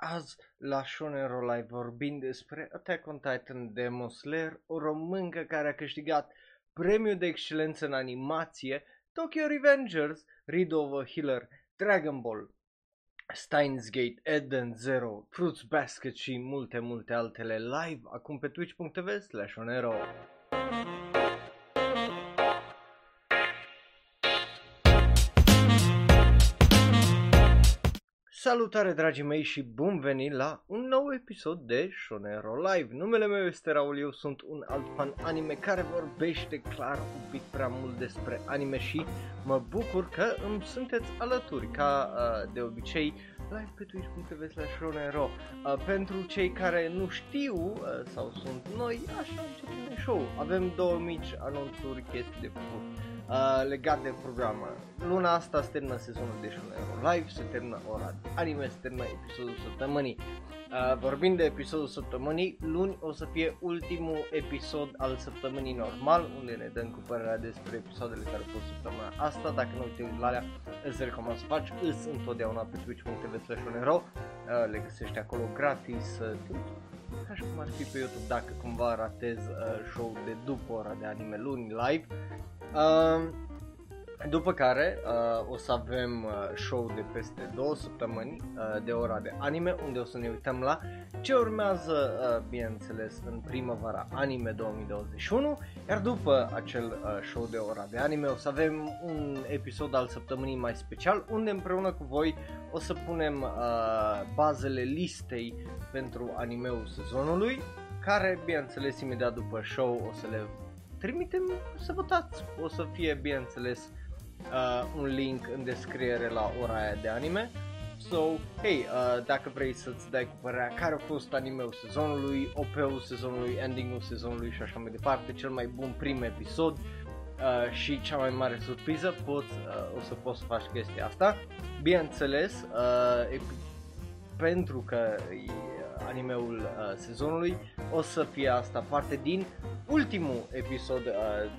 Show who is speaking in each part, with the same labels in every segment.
Speaker 1: Azi la Shonero Live vorbim despre Attack on Titan Demon Slayer, o româncă care a câștigat premiul de excelență în animație, Tokyo Revengers, Rido of a Healer, Dragon Ball, Steins Gate, Eden Zero, Fruits Basket și multe, multe altele live acum pe twitch.tv slash onero. Salutare dragii mei și bun venit la un nou episod de Shonero Live. Numele meu este Raul, eu sunt un alt fan anime care vorbește clar un pic prea mult despre anime și mă bucur că îmi sunteți alături ca uh, de obicei live pe twitch.tv slash Shonero. Uh, pentru cei care nu știu uh, sau sunt noi, așa începem show. Avem două mici anunțuri, chestii de făcut uh, legat de programă. Luna asta se termină sezonul de Shunero Live, se termină ora de anime, se termină episodul săptămânii. Uh, vorbind de episodul săptămânii, luni o să fie ultimul episod al săptămânii normal, unde ne dăm cu părerea despre episoadele care au fost săptămâna asta. Dacă nu te uiți la alea, îți recomand să faci, îs întotdeauna pe twitch.tv slash uh, le găsești acolo gratis, uh, ca și cum ar fi pe YouTube dacă cumva ratez uh, show de după ora de anime luni live. Uh, după care uh, o să avem uh, show de peste două săptămâni uh, de ora de anime unde o să ne uităm la ce urmează, uh, bineînțeles, în primăvara anime 2021 iar după acel uh, show de ora de anime o să avem un episod al săptămânii mai special unde împreună cu voi o să punem uh, bazele listei pentru animeul sezonului care, bineînțeles, imediat după show o să le trimitem să votați. O să fie, bineînțeles, uh, un link în descriere la ora aia de anime. So, hey, uh, dacă vrei să-ți dai cu părerea care a fost animeul sezonului, OP-ul sezonului, ending-ul sezonului și așa mai departe, cel mai bun prim episod uh, și cea mai mare surpriză, poți, uh, o să poți să faci chestia asta. Bineînțeles, uh, e, pentru că e animeul uh, sezonului, o să fie asta parte din ultimul episod uh,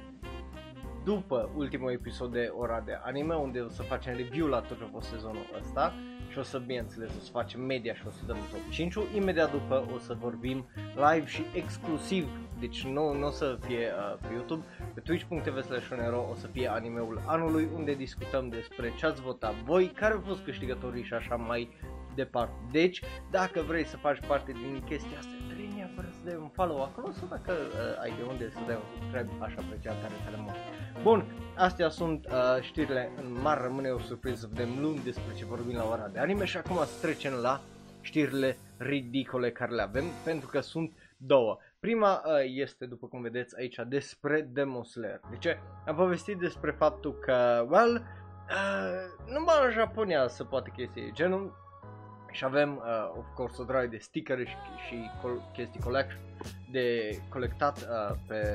Speaker 1: după ultimul episod de ora de anime unde o să facem review la tot ce a fost sezonul ăsta și o să, bineînțeles, o să facem media și o să dăm top 5 Imediat după o să vorbim live și exclusiv, deci nu, nu o să fie uh, pe YouTube, pe twitch.tv slash o să fie animeul anului unde discutăm despre ce ați votat voi, care au fost câștigătorii și așa mai departe. Deci, dacă vrei să faci parte din chestia asta, trebuie neapărat să dai un follow acolo sau dacă uh, ai de unde să dai un subscribe, așa pe cea care te mult. Bun, astea sunt uh, știrile, în mare rămâne o surpriză să vedem luni despre ce vorbim la ora de anime și acum să trecem la știrile ridicole care le avem, pentru că sunt două. Prima uh, este, după cum vedeți aici, despre Demon Slayer. De ce? Am povestit despre faptul că, well, uh, numai în Japonia se poate chestii genul, și avem, uh, of course, o draie de stickere și, și col- chestii collect de colectat uh, pe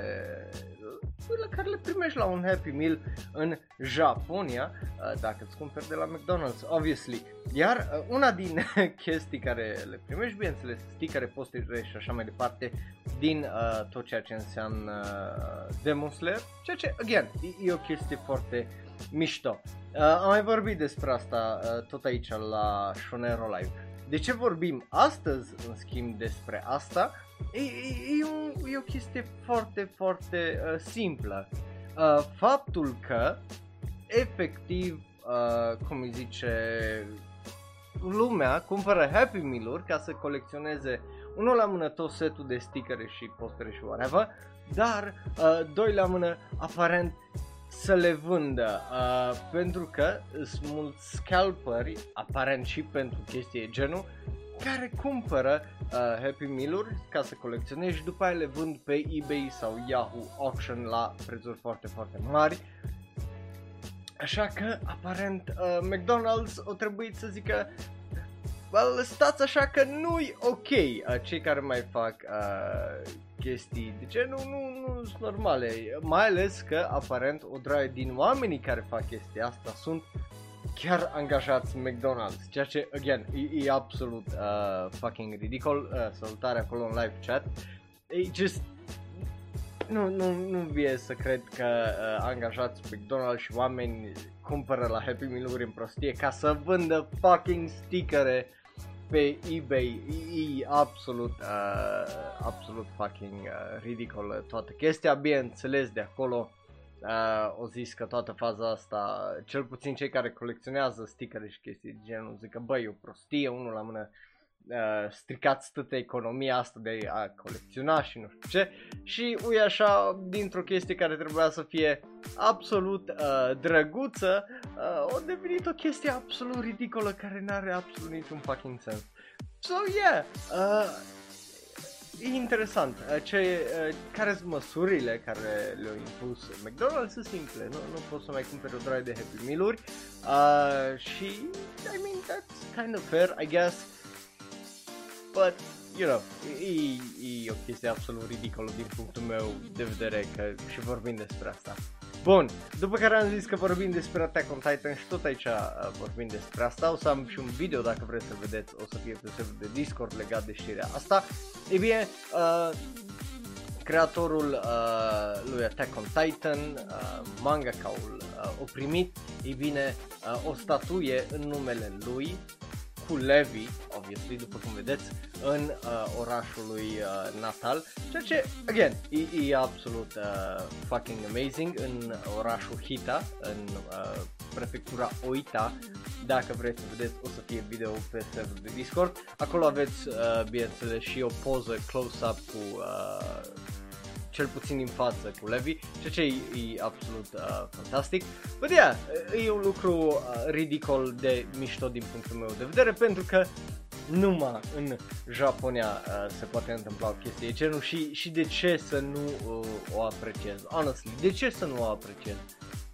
Speaker 1: la care le primești la un Happy Meal în Japonia, uh, dacă îți cumperi de la McDonald's, obviously. Iar uh, una din chestii care le primești, bineînțeles, stickere, postere și așa mai departe, din uh, tot ceea ce înseamnă uh, Demon Slayer, ceea ce, again, e, e o chestie foarte mișto. Uh, am mai vorbit despre asta uh, tot aici la Shonero Live. De ce vorbim astăzi, în schimb, despre asta? E, e, e, un, e o chestie foarte, foarte uh, simplă. Uh, faptul că, efectiv, uh, cum îi zice, lumea cumpără Happy Meal-uri ca să colecționeze unul la mână tot setul de stickere și postere și whatever, dar uh, doi la mână aparent să le vândă uh, pentru că sunt mulți scalperi, aparent și pentru chestie genul, care cumpără uh, Happy Meal-uri ca să colecționezi și după aia le vând pe eBay sau Yahoo Auction la prețuri foarte, foarte mari. Așa că, aparent, uh, McDonald's o trebuit să zică well, stați așa că nu-i ok uh, cei care mai fac uh, chestii. De ce nu, nu, nu sunt normale, mai ales că aparent o draie din oamenii care fac chestia asta sunt chiar angajați McDonald's, ceea ce, again, e, e absolut uh, fucking ridicol, uh, salutare acolo în live chat, e just, nu, nu, nu vie să cred că uh, angajați McDonald's și oameni cumpără la Happy Meal-uri în prostie ca să vândă fucking stickere pe eBay, e, e absolut, uh, absolut fucking uh, ridicol toată chestia, bineînțeles de acolo uh, o zis că toată faza asta, cel puțin cei care colecționează stickere și chestii de genul, zic că băi, e o prostie, unul la mână. uh, stricați toată economia asta de a colecționa și nu știu ce și ui așa dintr-o chestie care trebuia să fie absolut uh, drăguță uh, a devenit o chestie absolut ridicolă care n-are absolut niciun fucking sens. So yeah, uh, e interesant. Uh, ce, uh, care sunt măsurile care le-au impus McDonald's? Sunt simple. Nu, nu poți să mai cumperi o droaie de Happy Meal-uri. Uh, și, I mean, that's kind of fair, I guess. But, you know, e, e o chestie absolut ridicolă din punctul meu de vedere că și vorbim despre asta. Bun, după care am zis că vorbim despre Attack on Titan și tot aici uh, vorbim despre asta, o să am și un video dacă vreți să vedeți, o să fie pe serverul de Discord legat de știrea asta. E bine, uh, creatorul uh, lui Attack on Titan, uh, mangaka-ul, uh, o primit, e bine, uh, o statuie în numele lui cu Levi, obviously, după cum vedeți, în uh, orașul lui uh, natal, ceea ce, again, e, e absolut uh, fucking amazing în orașul Hita, în uh, prefectura Oita, dacă vreți să vedeți o să fie video pe serverul de Discord, acolo aveți, uh, bineînțeles, și o poză close-up cu uh, cel puțin din față cu Levi, ceea ce e, e absolut uh, fantastic. But yeah, e un lucru uh, ridicol de mișto din punctul meu de vedere pentru că numai în Japonia uh, se poate întâmpla o chestie de genul și, și de ce să nu uh, o apreciez, honestly, de ce să nu o apreciez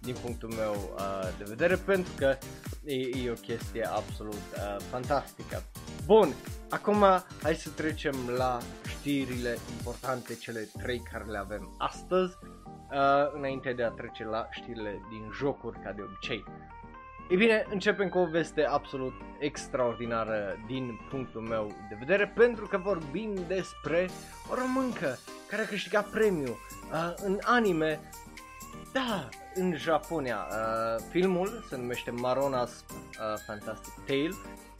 Speaker 1: din punctul meu uh, de vedere pentru că e, e o chestie absolut uh, fantastică. Bun, acum hai să trecem la știrile importante, cele trei care le avem astăzi, uh, înainte de a trece la știrile din jocuri, ca de obicei. Ei bine, începem cu o veste absolut extraordinară din punctul meu de vedere, pentru că vorbim despre o româncă care a câștigat premiu uh, în anime, da, în Japonia. Uh, filmul se numește Marona's uh, Fantastic Tale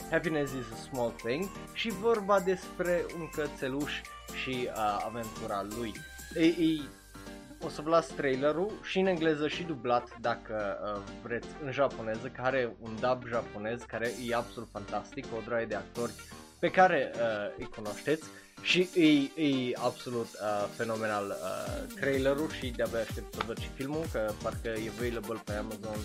Speaker 1: Happiness is a Small Thing și vorba despre un cățeluș și uh, aventura lui. E, e, o să vă las trailerul și în engleză și dublat dacă uh, vreți în japoneză, care are un dub japonez care e absolut fantastic, o droaie de actori pe care uh, îi cunoașteți și e, e absolut uh, fenomenal uh, trailerul și de-abia aștept să văd și filmul, că parcă e available pe Amazon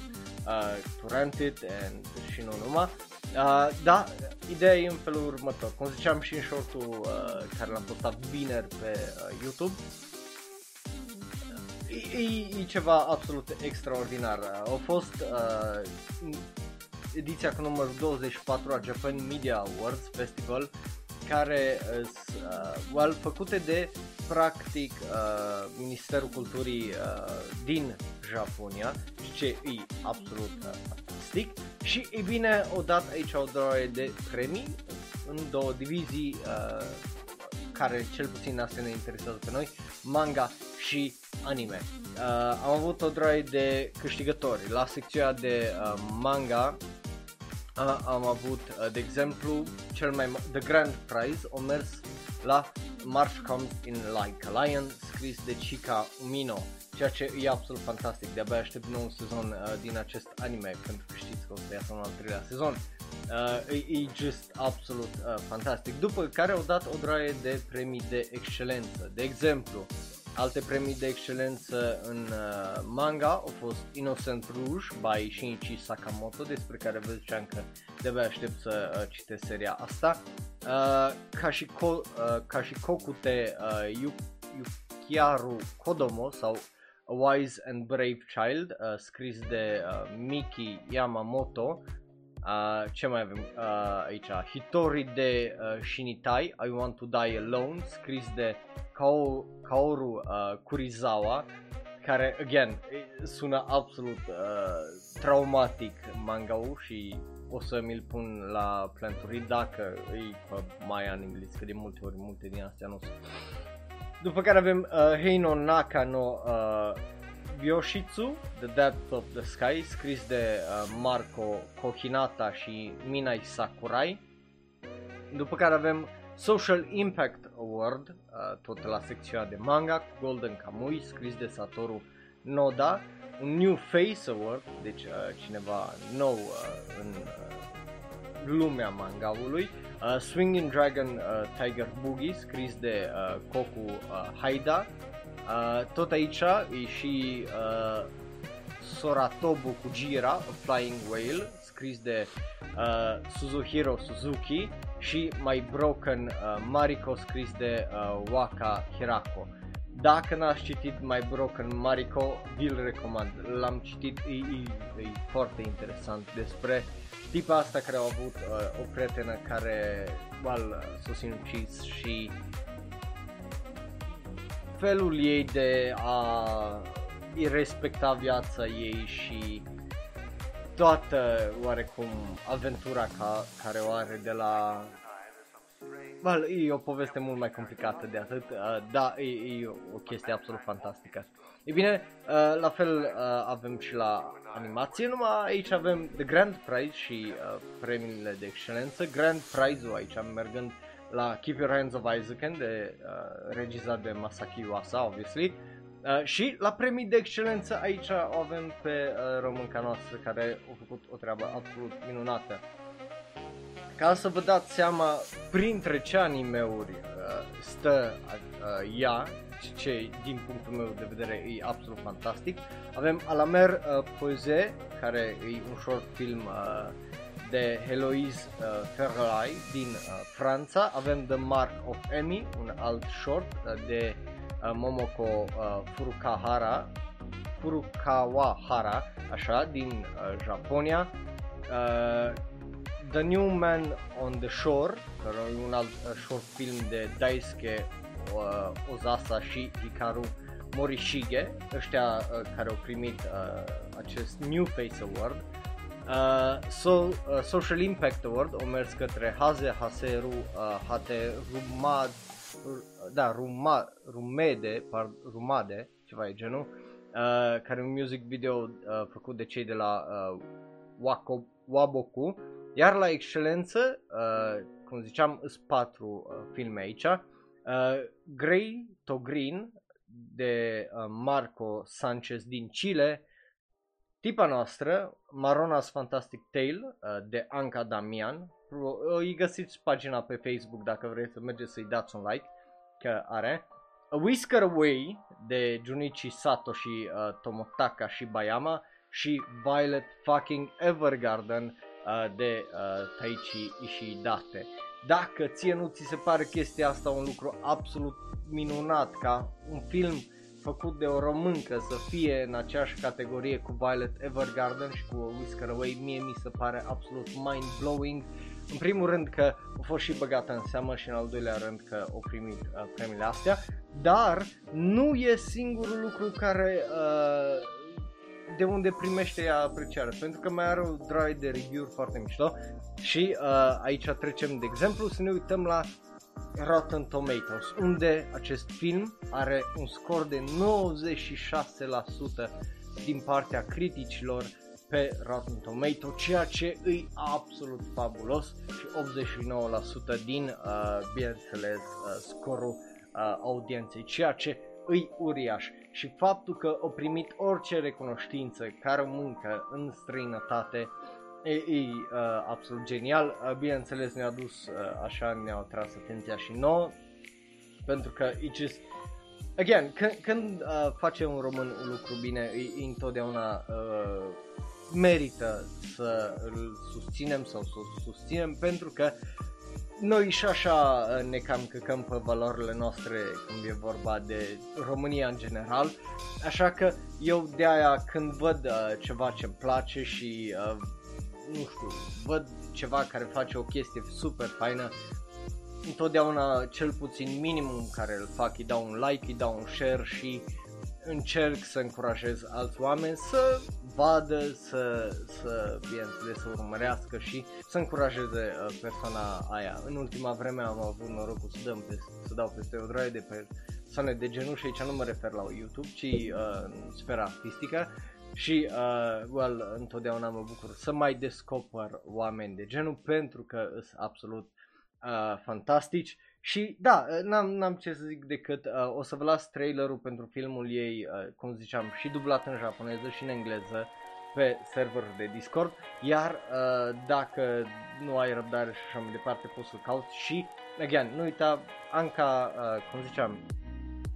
Speaker 1: uh, to rent it and, și nu numai. Uh, da, ideea e în felul următor. Cum ziceam și în shortul uh, care l-am postat vineri pe uh, YouTube, e, e, e ceva absolut extraordinar. Au fost uh, ediția cu numărul 24 a Japan Media Awards Festival care sunt uh, well, făcute de practic uh, Ministerul Culturii uh, din Japonia, ce e absolut uh, fantastic și e bine o dat aici o droaie de premii în două divizii uh, care cel puțin astea ne interesează pe noi, manga și anime. Uh, am avut o droaie de câștigători. La secția de uh, manga uh, am avut, uh, de exemplu, cel mai The Grand Prize, o mers la March Comes in Like a Lion, scris de Chika Umino, ceea ce e absolut fantastic, de-abia aștept nou sezon uh, din acest anime, pentru că știți că o să iasă un al treilea sezon. Uh, e, e just absolut uh, fantastic. După care au dat o draie de premii de excelență. De exemplu, Alte premii de excelență în uh, manga au fost Innocent Rouge by Shinichi Sakamoto, despre care vă ziceam că de aștept să uh, citesc seria asta. Uh, ca, și ko, uh, ca și Kokute uh, Yukiaru Kodomo sau A Wise and Brave Child, uh, scris de uh, Miki Yamamoto. Uh, ce mai avem uh, aici? Hitori de uh, Shinitai, I Want to Die Alone, scris de Kao, Kaoru uh, Kurizawa, care, again, sună absolut uh, traumatic manga și o să mi-l pun la planturi dacă îi pe mai animalist, că de multe ori multe din astea nu sunt. După care avem uh, Heino Naka no uh, Yoshitsu, The Depth of the Sky, scris de uh, Marco Kohinata și Minai Sakurai. După care avem Social Impact Award, uh, tot la secțiunea de manga, cu Golden Kamui, scris de Satoru Noda, un New Face Award, deci uh, cineva nou uh, în uh, lumea mangaului, uh, Swinging Dragon uh, Tiger Boogie, scris de uh, Koku uh, Haida, uh, tot aici e și uh, Soratobu Kujira, A Flying Whale, scris de uh, Suzuhiro Suzuki și My Broken uh, Mariko, scris de uh, Waka Hirako. Dacă n-ați citit My Broken Mariko, vi-l recomand. L-am citit, e, e, e foarte interesant despre tipa asta care a avut uh, o prietenă care well, s-a sinucis și felul ei de a îi respecta viața ei și toată oarecum aventura ca, care o are de la Well, e o poveste mult mai complicată de atât, uh, da, e, e o chestie absolut fantastică. E bine, uh, la fel uh, avem și la animație, numai aici avem The Grand Prize și uh, premiile de excelență. Grand Prize-ul aici mergând la Keep Your Hands of Isaac de uh, regizat de Masaki Uasa, obviously. Uh, și la premii de excelență aici o avem pe uh, românca noastră care a făcut o treabă absolut minunată. Ca să vă dați seama printre ce animeuri uh, stă uh, ea, ce din punctul meu de vedere e absolut fantastic. Avem Alamer uh, Poeze, care e un short film uh, de Heloise uh, Ferrari din uh, Franța. Avem The Mark of Emmy, un alt short uh, de uh, Momoko uh, Furukahara, Furukawahara, așa, din uh, Japonia. Uh, The New Man on the Shore, care e un alt uh, short film de Daisuke uh, Ozasa și Hikaru Morishige, ăștia uh, care au primit uh, acest New Face Award. Uh, so, uh, Social Impact Award o mers către Haze Haseru uh, Hate Rumad, uh, da, Ruma, Rumede, par, Rumade, ceva e genul, uh, care e un music video uh, făcut de cei de la uh, Wako, Waboku iar la excelență, uh, cum ziceam, sunt patru uh, filme aici. Uh, Grey to Green de uh, Marco Sanchez din Chile. Tipa noastră, Marona's Fantastic Tale uh, de Anca Damian. Îi găsiți pagina pe Facebook dacă vreți să mergeți să-i dați un like, că are. A Whisker Away de Junichi Sato și uh, Tomotaka Shibayama și Violet fucking Evergarden Uh, de uh, Taichi Ishidate. Dacă ție nu ți se pare chestia asta un lucru absolut minunat ca un film făcut de o româncă să fie în aceeași categorie cu Violet Evergarden și cu Whisker Away, mie mi se pare absolut mind-blowing. În primul rând că a fost și băgată în seamă și în al doilea rând că au primit uh, premiile astea, dar nu e singurul lucru care uh, de unde primește ea apreciare, pentru că mai are o droaie de review foarte mișto. Și uh, aici trecem de exemplu să ne uităm la Rotten Tomatoes, unde acest film are un scor de 96% din partea criticilor pe Rotten Tomatoes, ceea ce îi absolut fabulos și 89% din, uh, bineînțeles, uh, scorul uh, audienței, ceea ce îi uriaș și faptul că au primit orice recunoștință care mâncă în străinătate e, e uh, absolut genial. Uh, bineînțeles ne-a dus uh, așa, ne-au tras atenția și nouă pentru că e just Again, când, când uh, face un român un lucru bine, e, e întotdeauna uh, merită să îl susținem sau să o susținem pentru că noi și așa uh, ne cam căcăm pe valorile noastre când e vorba de România în general, așa că eu de aia când văd uh, ceva ce-mi place și uh, nu știu, văd ceva care face o chestie super faină, întotdeauna cel puțin minimum care îl fac, îi dau un like, îi dau un share și încerc să încurajez alți oameni să vadă, să, să bineînțeles, să urmărească și să încurajeze uh, persoana aia. În ultima vreme am avut norocul să, dăm pe, să dau peste o droaie de persoane de genul și aici nu mă refer la YouTube, ci uh, în sfera artistică și, uh, well, întotdeauna mă bucur să mai descoper oameni de genul pentru că sunt absolut uh, fantastici și da, uh, n-am, n-am ce să zic decât uh, o să vă las trailerul pentru filmul ei, uh, cum ziceam, și dublat în japoneză și în engleză pe serverul de Discord, iar uh, dacă nu ai răbdare și așa mai departe poți să cauți. Și, again, nu uita, Anca, uh, cum ziceam,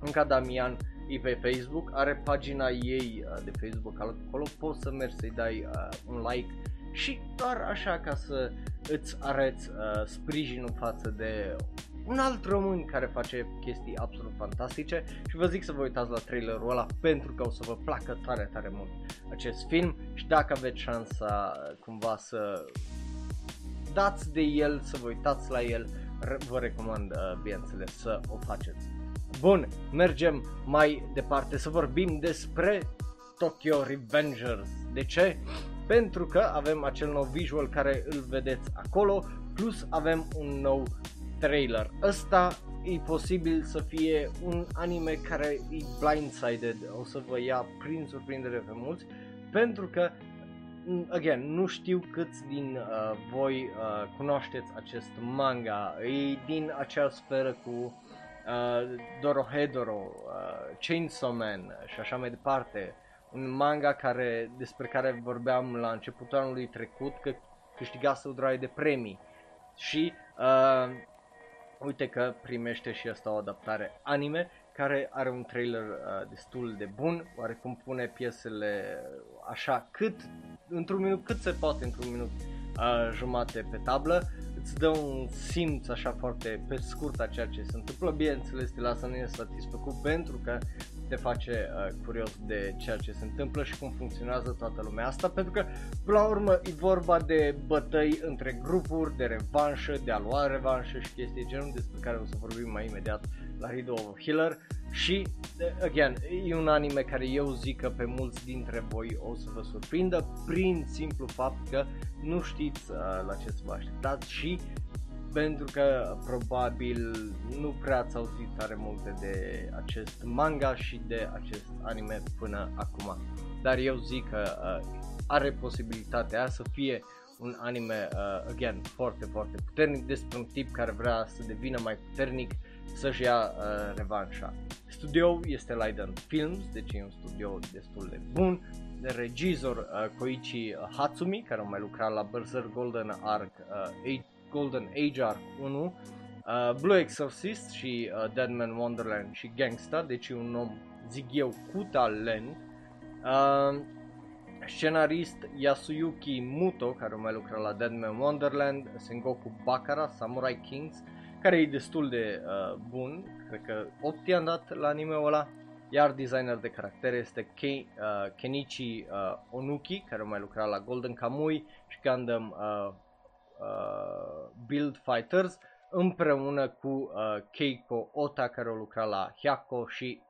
Speaker 1: Anca Damian e pe Facebook, are pagina ei uh, de Facebook acolo, poți să mergi să-i dai uh, un like și doar așa ca să îți arăți uh, sprijinul față de un alt român care face chestii absolut fantastice și vă zic să vă uitați la trailerul ăla pentru că o să vă placă tare, tare mult acest film și dacă aveți șansa cumva să dați de el, să vă uitați la el, vă recomand, uh, bineînțeles, să o faceți. Bun, mergem mai departe să vorbim despre Tokyo Revengers. De ce? Pentru că avem acel nou visual care îl vedeți acolo, plus avem un nou trailer. Ăsta e posibil să fie un anime care e blindsided, o să vă ia prin surprindere pe mulți, pentru că again, nu știu câți din uh, voi uh, cunoașteți acest manga, e din acea sferă cu uh, Dorohedoro, uh, Chainsaw Man și așa mai departe, un manga care, despre care vorbeam la începutul anului trecut, că câștigase o draie de premii. Și uh, uite că primește și asta o adaptare anime care are un trailer uh, destul de bun, oarecum pune piesele așa cât, într-un minut, cât se poate într-un minut uh, jumate pe tablă, îți dă un simț așa foarte pe scurt a ceea ce se întâmplă, bineînțeles te lasă nesatisfăcut pentru că te face uh, curios de ceea ce se întâmplă și cum funcționează toată lumea asta, pentru că, până la urmă, e vorba de bătăi între grupuri, de revanșă, de a lua revanșă și chestii genul despre care o să vorbim mai imediat la Rido of Healer și, again, e un anime care eu zic că pe mulți dintre voi o să vă surprindă prin simplu fapt că nu știți uh, la ce să vă așteptați și pentru că probabil nu prea ați auzit tare multe de acest manga și de acest anime până acum. Dar eu zic că uh, are posibilitatea să fie un anime, uh, again, foarte, foarte puternic despre un tip care vrea să devină mai puternic, să-și ia uh, revanșa. Studioul este Leiden Films, deci e un studio destul de bun. Regizor uh, Koichi Hatsumi, care a mai lucrat la Berserk Golden Arc uh, Golden Age Arc 1, uh, Blue Exorcist și uh, Deadman Wonderland și Gangsta, deci un om, zic eu, cu talent. Uh, scenarist Yasuyuki Muto, care mai lucra la Deadman Wonderland, Sengoku Bakara, Samurai Kings, care e destul de uh, bun, cred că 8 i-am dat la anime-ul ăla, iar designer de caractere este Ke- uh, Kenichi uh, Onuki, care mai lucra la Golden Kamui și Gundam uh, uh, Build Fighters împreună cu uh, Keiko Ota care o lucra la Hyako și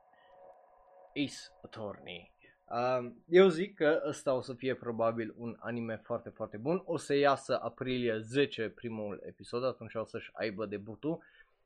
Speaker 1: Ace Attorney. Uh, eu zic că ăsta o să fie probabil un anime foarte, foarte bun. O să iasă aprilie 10 primul episod, atunci o să-și aibă debutul.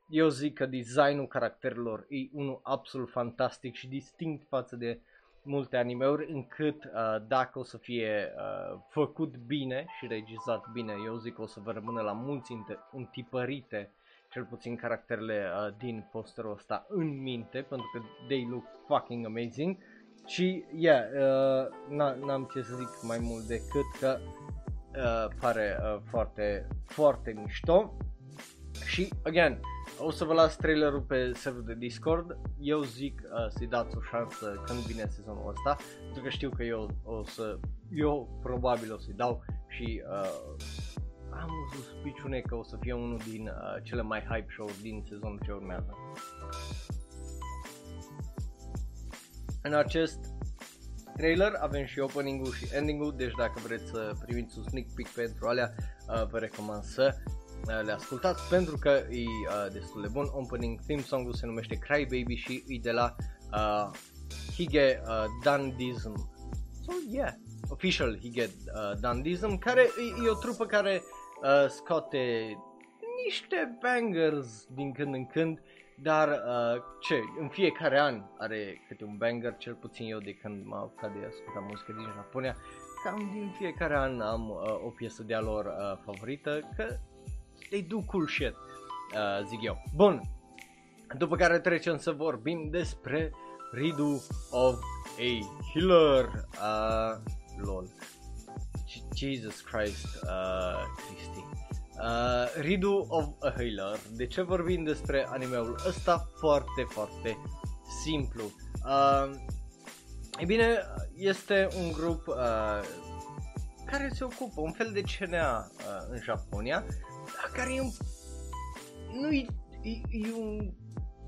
Speaker 1: Eu zic că designul caracterelor e unul absolut fantastic și distinct față de multe animeuri încât uh, dacă o să fie uh, făcut bine și regizat bine, eu zic că o să vă rămână la mulți întipărite cel puțin caracterele uh, din posterul ăsta în minte pentru că they look fucking amazing și yeah, uh, n-am ce să zic mai mult decât că uh, pare uh, foarte, foarte mișto și again, o să vă las trailerul pe serverul de Discord. Eu zic uh, să-i dați o șansă când vine sezonul ăsta, pentru că știu că eu o să, eu probabil o să-i dau și uh, am o suspiciune că o să fie unul din uh, cele mai hype show din sezonul ce urmează. În acest trailer avem și opening-ul și ending-ul, deci dacă vreți să primiți un sneak peek pentru alea, uh, vă recomand să le ascultați pentru că e uh, destul de bun. Opening theme song-ul se numește Cry Baby și e de la uh, Hige uh, Dandism. So yeah, official Hige uh, Dandism, care e, e o trupă care uh, scoate niște bangers din când în când, dar uh, ce, în fiecare an are câte un banger, cel puțin eu de când m-am apucat de ascultat muzică din Japonia, cam din fiecare an am uh, o piesă de-a lor uh, favorită, că they do cool shit. uh, zic eu. Bun, după care trecem să vorbim despre Ridu of a Healer. Uh, lol. Jesus Christ, uh, Cristi. Uh, Ridu of a Healer. De ce vorbim despre animeul ăsta? Foarte, foarte simplu. Uh, e bine, este un grup uh, care se ocupă, un fel de CNA uh, în Japonia, care e un, nu e, e, e un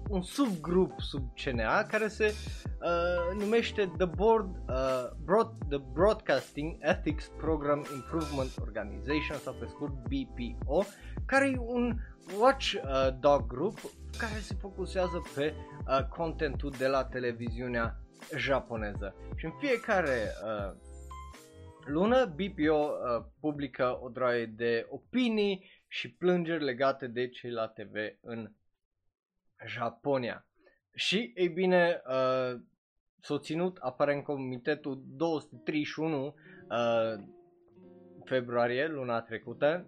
Speaker 1: un subgrup sub CNA care se uh, numește The Board uh, Broad, The Broadcasting Ethics Program Improvement Organization sau pe scurt BPO, care e un watch uh, dog group care se focusează pe uh, contentul de la televiziunea japoneză. Și în fiecare uh, lună BPO uh, publică o droaie de opinii și plângeri legate de cei la TV în Japonia. Și, ei bine, uh, s-a ținut aparent comitetul 231 uh, februarie, luna trecută,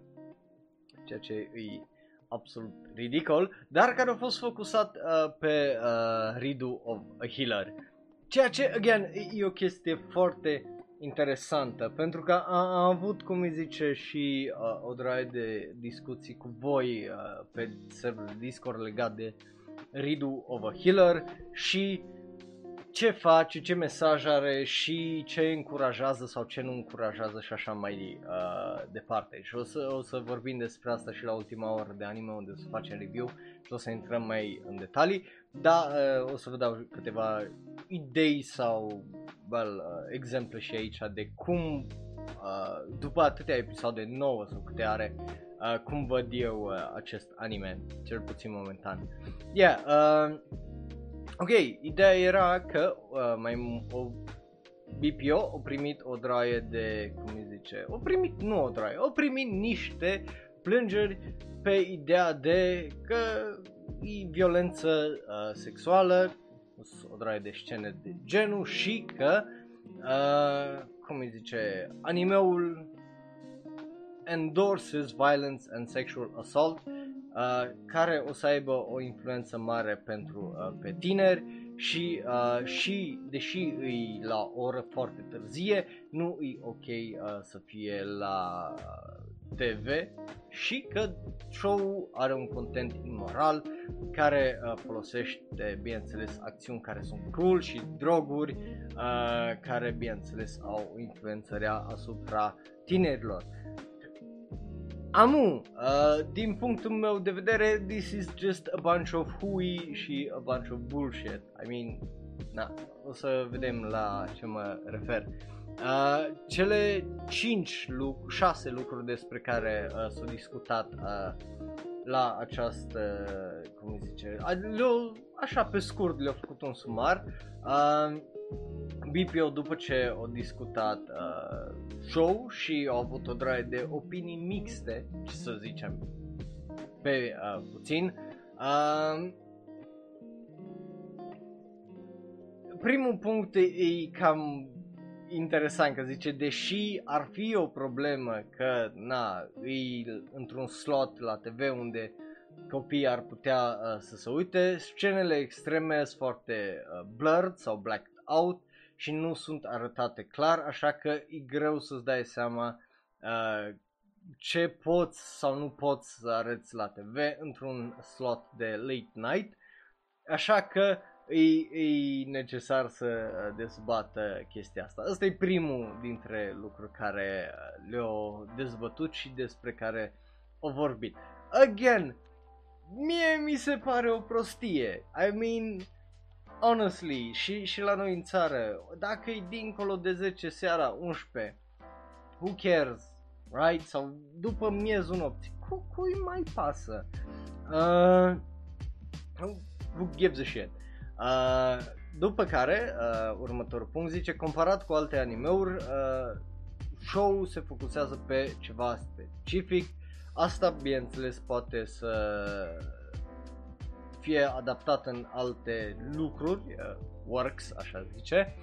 Speaker 1: ceea ce e absolut ridicol, dar care a fost focusat uh, pe uh, Ridu of a Healer. Ceea ce, again, e o chestie foarte interesantă, pentru că am, am avut, cum îi zice, și uh, o draie de discuții cu voi uh, pe serverul Discord legat de uh, Ridu of a Healer și ce face, ce mesaj are și ce încurajează sau ce nu încurajează și așa mai uh, departe. Și o să, o să vorbim despre asta și la ultima oră de anime unde o să facem review și o să intrăm mai în detalii. Da, uh, o să vă dau câteva idei sau well, uh, exemple și aici de cum uh, după atâtea episoade nouă sau câte are uh, cum văd eu uh, acest anime, cel puțin momentan. Yeah, uh, ok, ideea era că uh, mai o BPO a primit o draie de, cum îi zice, o primit, nu o draie, o primit niște plângeri pe ideea de că e violență uh, sexuală, o draie de scene de genul și că, uh, cum îi zice, animeul endorses violence and sexual assault, uh, care o să aibă o influență mare pentru uh, pe tineri și, uh, și deși îi la o oră foarte târzie, nu e ok uh, să fie la TV și că show are un content imoral care uh, folosește, bineînțeles, acțiuni care sunt cruel și droguri uh, care, bineînțeles, au influență rea asupra tinerilor. Amu, uh, din punctul meu de vedere, this is just a bunch of hui și a bunch of bullshit. I mean, na, o să vedem la ce mă refer. Uh, cele 5 lucruri, 6 lucruri despre care uh, s-au discutat uh, la această, cum zice, le așa pe scurt le-au făcut un sumar. Uh, BPO după ce au discutat uh, show și au avut o draie de opinii mixte, ce să zicem, pe uh, puțin. Uh, primul punct e, e cam interesant că zice, deși ar fi o problemă că, na, e într-un slot la TV unde copiii ar putea uh, să se uite, scenele extreme sunt foarte uh, blurred sau blacked out și nu sunt arătate clar, așa că e greu să-ți dai seama uh, ce poți sau nu poți să arăți la TV într-un slot de late night, așa că e, e necesar să dezbată chestia asta. Asta e primul dintre lucruri care le-au dezbătut și despre care au vorbit. Again, mie mi se pare o prostie. I mean, honestly, și, și la noi în țară, dacă e dincolo de 10 seara, 11, who cares, right? Sau după miezul nopții, cu, cui mai pasă? Uh, who gives a shit? Uh, după care, uh, următorul punct zice, comparat cu alte animeuri, uh, show se focusează pe ceva specific. Asta, bineînțeles, poate să fie adaptat în alte lucruri, uh, works, așa zice,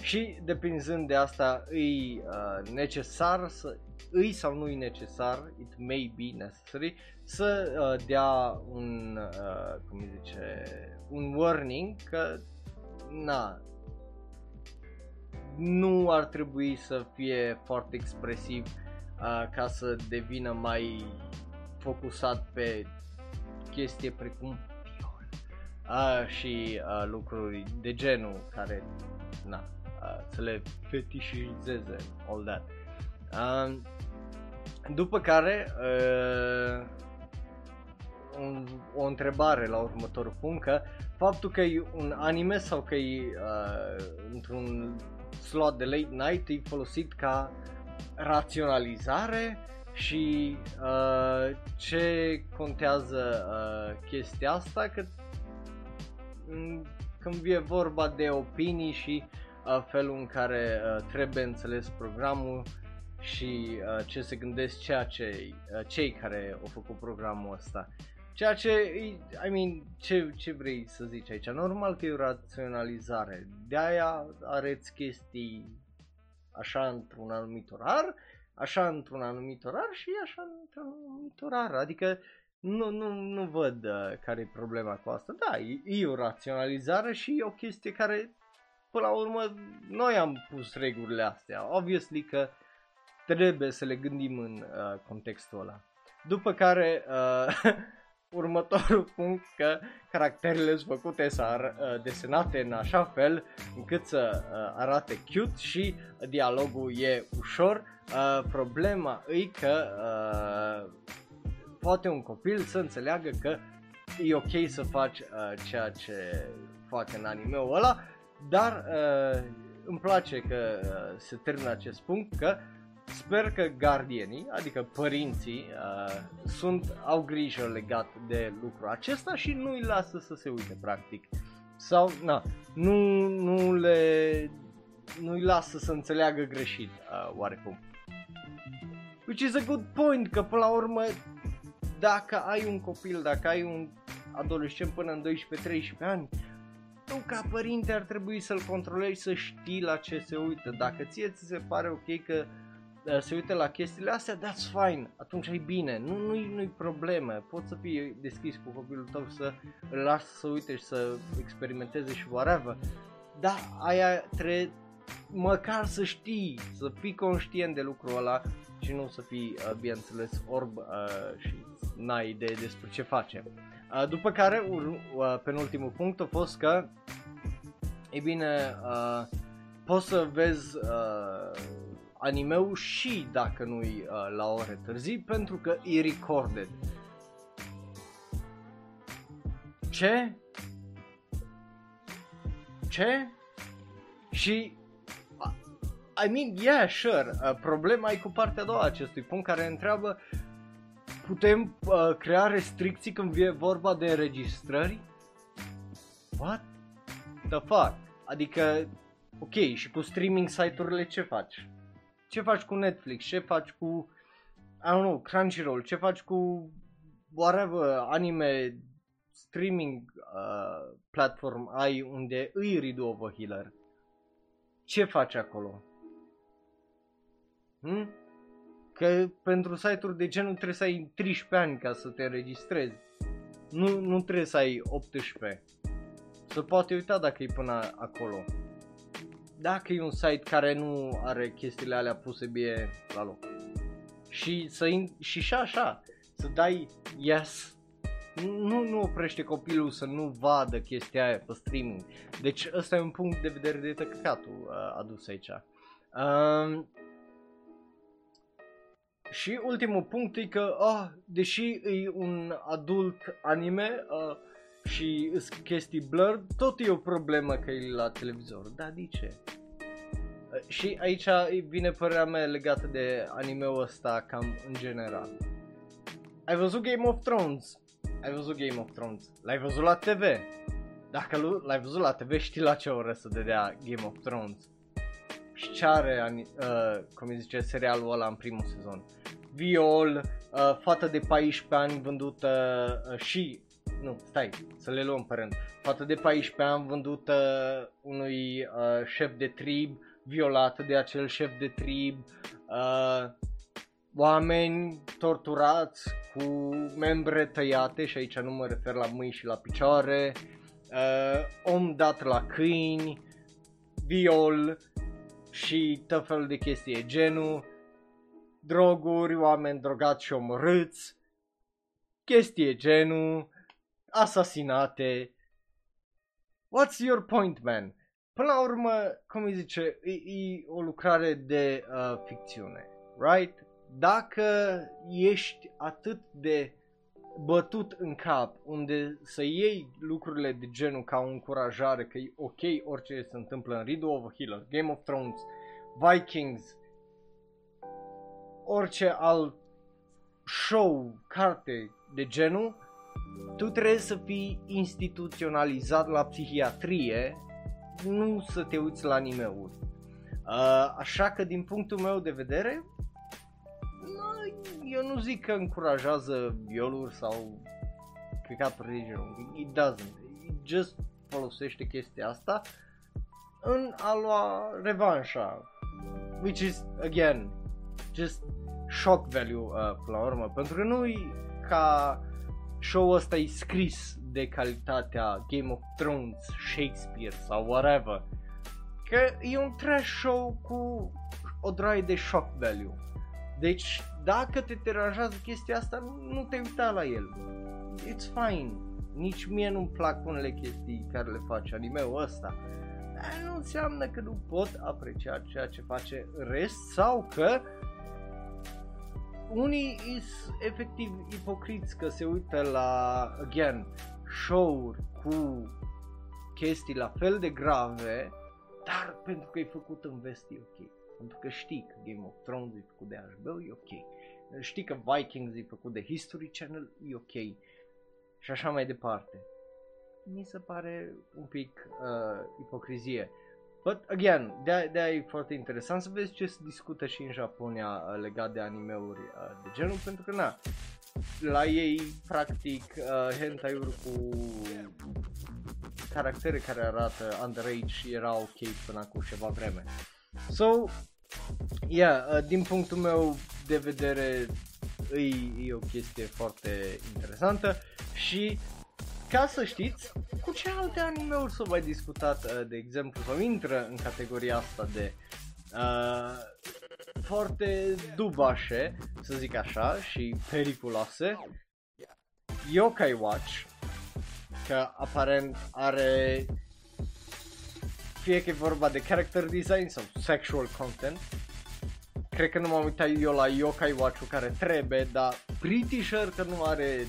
Speaker 1: și depinzând de asta îi uh, necesar să îi sau nu e necesar, it may be necessary, să uh, dea un, uh, cum îi zice, un warning că na, nu ar trebui să fie foarte expresiv uh, ca să devină mai focusat pe chestie precum uh, și uh, lucruri de genul care na, uh, să le fetișizeze, all that. Uh, după care uh, un, o întrebare la următorul punct că faptul că e un anime sau că e uh, într-un slot de late night e folosit ca raționalizare și uh, ce contează uh, chestia asta că când e vorba de opinii și uh, felul în care uh, trebuie înțeles programul și uh, ce se gândesc ceea ce, uh, cei care au făcut programul ăsta. Ceea ce, I mean, ce, ce vrei să zici aici? Normal că e o raționalizare. De aia areți chestii așa într-un anumit orar, așa într-un anumit orar și așa într-un anumit orar. Adică nu, nu, nu văd uh, care e problema cu asta. Da, e, e o raționalizare și e o chestie care, până la urmă, noi am pus regulile astea. Obviously că trebuie să le gândim în uh, contextul ăla. După care, uh, următorul punct că caracterele sunt făcute să ar, uh, desenate în așa fel încât să uh, arate cute și dialogul e ușor. Uh, problema e că uh, poate un copil să înțeleagă că e ok să faci uh, ceea ce fac în anime-ul ăla, dar uh, îmi place că uh, se termină acest punct că Sper că gardienii, adică părinții, uh, sunt, au grijă legat de lucrul acesta și nu îi lasă să se uite practic. Sau, na, nu, nu le, nu îi lasă să înțeleagă greșit, uh, oarecum. Which is a good point, că până la urmă, dacă ai un copil, dacă ai un adolescent până în 12-13 ani, tu ca părinte ar trebui să-l controlezi, să știi la ce se uită. Dacă ție ți se pare ok că Uh, se uite la chestiile astea, that's fine, atunci e bine, nu, nu-i, nu-i problemă, poți să fii deschis cu copilul tău să îl lasă să uite și să experimenteze și whatever, dar aia trebuie măcar să știi, să fii conștient de lucrul ăla și nu să fii, uh, bineînțeles, orb uh, și n-ai idee despre ce face. Uh, după care, uh, penultimul punct a fost că, e bine, uh, poți să vezi uh, animeul și dacă nu-i uh, la ore târzii pentru că e recorded. Ce? Ce? Și I mean, yeah, sure. Uh, problema e cu partea a doua acestui punct care întreabă putem uh, crea restricții când vine vorba de înregistrări? What? The fuck? Adică, ok, și cu streaming site-urile ce faci? ce faci cu Netflix, ce faci cu, I don't know, Crunchyroll, ce faci cu whatever anime streaming uh, platform ai unde îi Ridu of a Healer. Ce faci acolo? Hm? Că pentru site-uri de genul trebuie să ai 13 ani ca să te înregistrezi. Nu, nu trebuie să ai 18. Să poate uita dacă e până acolo dacă e un site care nu are chestiile alea puse bine la loc. Și să in- și și așa, să dai yes nu, nu oprește copilul să nu vadă chestia aia pe streaming. Deci ăsta e un punct de vedere de tăcăcatul uh, adus aici. Uh, și ultimul punct e că, oh, deși e un adult anime, uh, și chestii blurred, tot e o problemă că e la televizor. Da, de ce? Și aici vine părerea mea legată de anime-ul ăsta cam în general. Ai văzut Game of Thrones? Ai văzut Game of Thrones? L-ai văzut la TV? Dacă l-ai văzut la TV, știi la ce oră să dea Game of Thrones. Și ce are, uh, cum îi zice, serialul ăla în primul sezon. Viol, uh, fată de 14 ani vândută uh, și nu, stai, să le luăm pe rând. Fată de 14 ani vândută unui uh, șef de trib, violată de acel șef de trib, uh, oameni torturați cu membre tăiate și aici nu mă refer la mâini și la picioare, uh, om dat la câini, viol și tot felul de chestii genul, droguri, oameni drogați și omorâți, chestii genul, asasinate. What's your point, man? Până la urmă, cum îi zice, e, e o lucrare de uh, ficțiune, right? Dacă ești atât de bătut în cap, unde să iei lucrurile de genul ca o încurajare, că e ok orice se întâmplă în Riddle of a Healer, Game of Thrones, Vikings, orice alt show, carte de genul, tu trebuie să fii instituționalizat la psihiatrie, nu să te uiți la anime-uri. Uh, așa că din punctul meu de vedere, eu nu zic că încurajează violuri sau căcat religion. It doesn't. It just folosește chestia asta în a lua revanșa. Which is, again, just shock value uh, până la urmă. Pentru că nu ca show-ul ăsta e scris de calitatea Game of Thrones, Shakespeare sau whatever. Că e un trash show cu o draie de shock value. Deci, dacă te deranjează chestia asta, nu te uita la el. It's fine. Nici mie nu-mi plac unele chestii care le face anime-ul ăsta. Dar nu înseamnă că nu pot aprecia ceea ce face rest sau că unii sunt efectiv ipocriți că se uită la, again, show-uri cu chestii la fel de grave, dar pentru că e făcut în vest e ok. Pentru că știi că Game of Thrones e făcut de HBO, e ok. Știi că Vikings e făcut de History Channel, e ok. Și așa mai departe. Mi se pare un pic uh, ipocrizie. But again, de de e foarte interesant să vezi ce se discută și în Japonia uh, legat de animeuri uh, de genul, pentru că na, la ei practic uh, hentai-uri cu caractere care arată underage era ok până acum ceva vreme. So, yeah, uh, din punctul meu de vedere e, e o chestie foarte interesantă și ca să știți, cu ce alte anime-uri s-au mai discutat, uh, de exemplu, sau intră în categoria asta de uh, foarte dubașe, să zic așa, și periculoase, Yokai Watch, că aparent are fie că e vorba de character design sau sexual content, cred că nu m-am uitat eu la Yokai Watch-ul care trebuie, dar pretty sure că nu are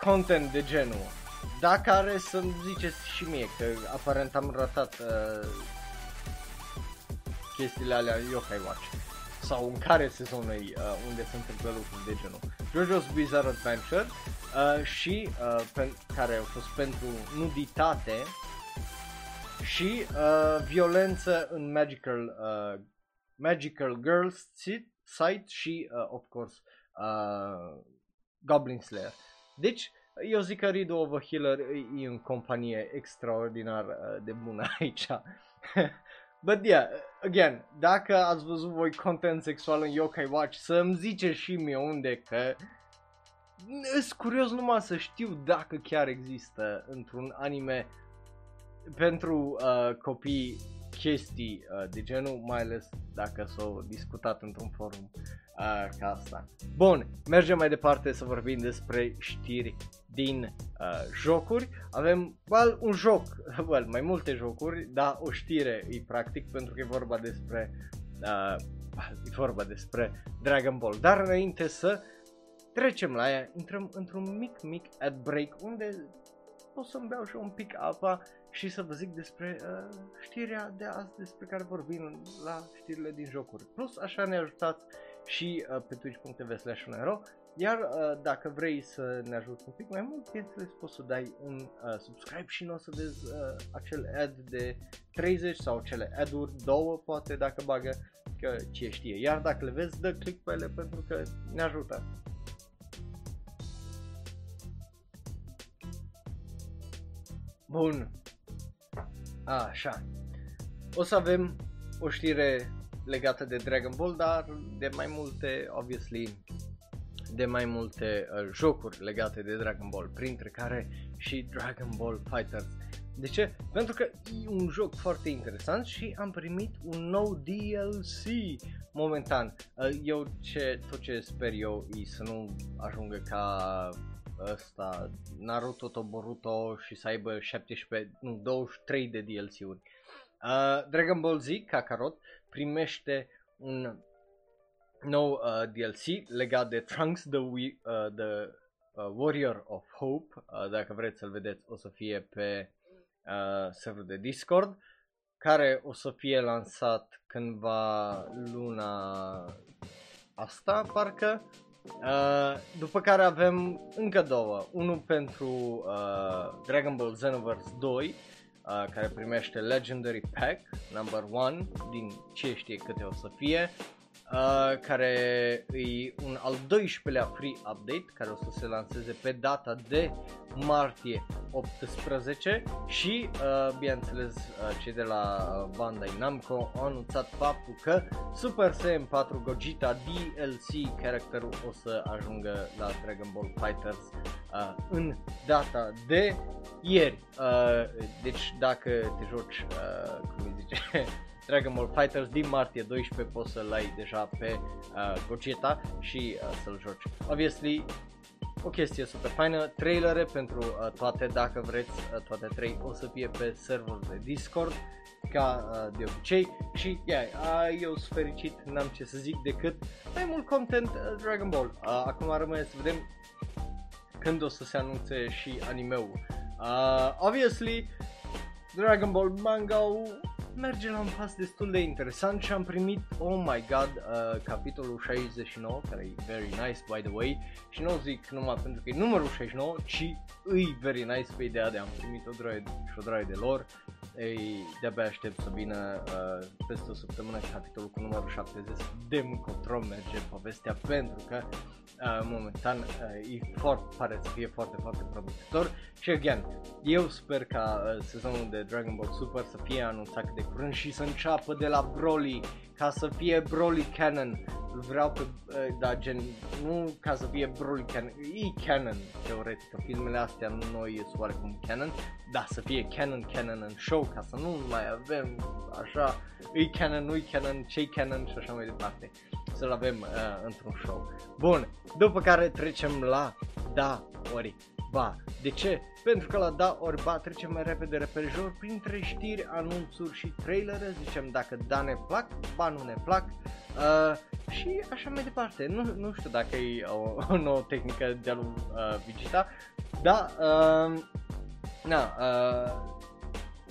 Speaker 1: content de genul. Dacă are să-mi ziceți și mie, că aparent am ratat uh, chestiile alea Yokai Watch. Sau în care sezon e uh, unde se întâmplă lucruri de genul. JoJo's Bizarre Adventure uh, și uh, pe, care au fost pentru nuditate și uh, violență în Magical uh, Magical Girls site și uh, of course uh, Goblin Slayer. Deci, eu zic că Rido of a Healer e, e în companie extraordinar uh, de bună aici. But yeah, again, dacă ați văzut voi content sexual în Yokai Watch, să-mi zice și mie unde că sunt curios numai să știu dacă chiar există într-un anime pentru uh, copii chestii uh, de genul, mai ales dacă s-au discutat într-un forum uh, ca asta. Bun, mergem mai departe să vorbim despre știri din uh, jocuri. Avem, well, un joc, well, mai multe jocuri, dar o știre e practic pentru că e vorba despre uh, e vorba despre Dragon Ball. Dar înainte să trecem la ea, intrăm într-un mic, mic ad break unde pot să-mi beau și un pic apa și să vă zic despre uh, știrea de azi despre care vorbim la știrile din jocuri. Plus așa ne ajutați și uh, pe twitch.tv slash iar uh, dacă vrei să ne ajuți un pic mai mult, bineînțeles poți să dai un uh, subscribe și nu o să vezi uh, acel ad de 30 sau cele ad-uri, două poate dacă bagă, că ce știe. Iar dacă le vezi, dă click pe ele pentru că ne ajută. Bun. A, așa. O să avem o știre legată de Dragon Ball, dar de mai multe, obviously, de mai multe uh, jocuri legate de Dragon Ball, printre care și Dragon Ball Fighters. De ce? Pentru că e un joc foarte interesant și am primit un nou DLC momentan. Uh, eu ce, tot ce sper eu e să nu ajungă ca ăsta Naruto Toboruto și să aibă 17, nu, 23 de DLC-uri. Uh, Dragon Ball Z, Kakarot, primește un nou uh, DLC legat de Trunks the, We, uh, the uh, Warrior of Hope. Uh, dacă vreți să-l vedeți, o să fie pe uh, serverul de Discord, care o să fie lansat cândva luna asta, parcă. Uh, după care avem încă două. Unul pentru uh, Dragon Ball Xenoverse 2, uh, care primește Legendary Pack number 1 din ce știe câte o să fie uh, care e un al 12-lea free update care o să se lanseze pe data de martie 18 și, uh, bineînțeles, uh, cei de la Bandai Namco au anunțat faptul că Super Saiyan 4 Gogeta DLC characterul o să ajungă la Dragon Ball Fighters uh, în data de ieri. Uh, deci dacă te joci, uh, cum îi zice, Dragon Ball Fighters din martie 12 poți să-l ai deja pe uh, Gogeta și uh, să-l joci. Obviously, o chestie super faină, trailere pentru uh, toate, dacă vreți, uh, toate trei o să fie pe serverul de Discord ca uh, de obicei și yeah, uh, eu sunt fericit, n-am ce să zic decât mai mult content uh, Dragon Ball. Uh, acum rămâne să vedem când o să se anunțe și anime-ul. Uh, obviously, Dragon Ball manga merge la un pas destul de interesant și am primit, oh my god, uh, capitolul 69, care e very nice by the way, și nu o zic numai pentru că e numărul 69, ci îi very nice pe ideea de am primit o droaie și o droaie de lor, ei, de-abia aștept să vină uh, peste o săptămână capitolul cu numărul 70 de încotro merge povestea pentru că uh, momentan uh, e foarte, pare să fie foarte, foarte promițător și again, eu sper ca uh, sezonul de Dragon Ball Super să fie anunțat de curând și să înceapă de la Broly ca să fie Broly canon. Îl vreau pe, uh, da, gen, nu ca să fie Broly canon, e canon, teoretic, că filmele astea nu noi sunt oarecum canon, da, să fie canon, canon în show, ca să nu mai avem așa, e canon, nu e canon, ce canon și așa mai departe. Să-l avem uh, într-un show. Bun, după care trecem la da, ori ba. De ce? Pentru că la da ori ba trecem mai repede repejor printre știri, anunțuri și trailere, zicem dacă da ne plac, ba nu ne plac uh, și așa mai departe. Nu, nu știu dacă e o, o nouă tehnică de a lui uh, Vigita, da, uh, na, uh,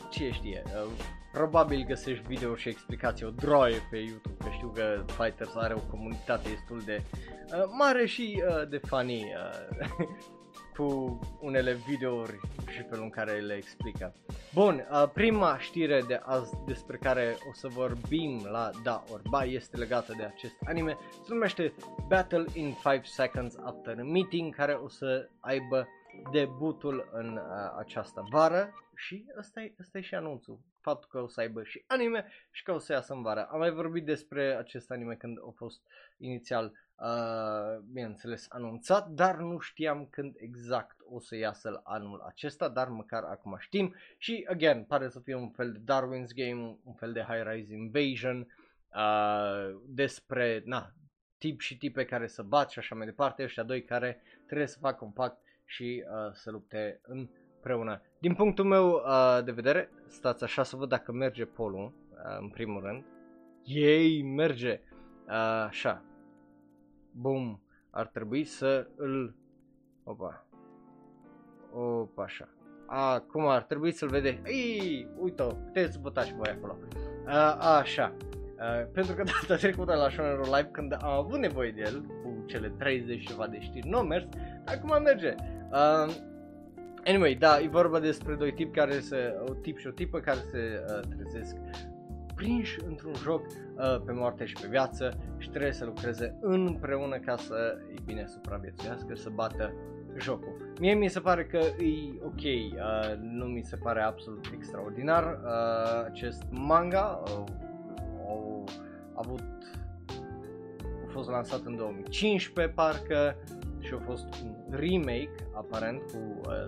Speaker 1: ce știe, uh, probabil găsești video și explicații o droaie pe YouTube, că știu că Fighters are o comunitate destul de uh, mare și uh, de funny. Uh, cu unele videouri și felul în care le explică. Bun, uh, prima știre de azi despre care o să vorbim la Da Orba este legată de acest anime. Se numește Battle in 5 Seconds After a Meeting, care o să aibă debutul în uh, această vară și ăsta e, ăsta e și anunțul. Faptul că o să aibă și anime și că o să iasă în vară. Am mai vorbit despre acest anime când a fost inițial uh, bineînțeles, anunțat, dar nu știam când exact o să iasă anul acesta, dar măcar acum știm și, again, pare să fie un fel de Darwin's Game, un fel de High Rise Invasion, uh, despre, na, tip și tipe care să bat și așa mai departe, ăștia doi care trebuie să facă un pact și uh, să lupte împreună. Din punctul meu uh, de vedere, stați așa să văd dacă merge polul, uh, în primul rând. Ei, merge! Uh, așa, Bum, ar trebui să îl... Opa. Opa, așa. Acum ar trebui să-l vedeți. Ei, uite-o, puteți vota și voi acolo. A, așa. A, pentru că data trecută la Shonero Live când am avut nevoie de el cu cele 30 ceva de știri nu mers, acum merge. Uh, anyway, da, e vorba despre doi tipi care se, o tip și o tipă care se uh, trezesc prinși într-un joc uh, pe moarte și pe viață și trebuie să lucreze împreună ca să, îi bine, supraviețuiască, să bată jocul. Mie mi se pare că e ok, uh, nu mi se pare absolut extraordinar. Uh, acest manga uh, a avut a fost lansat în 2015 parcă și a fost un remake aparent cu uh,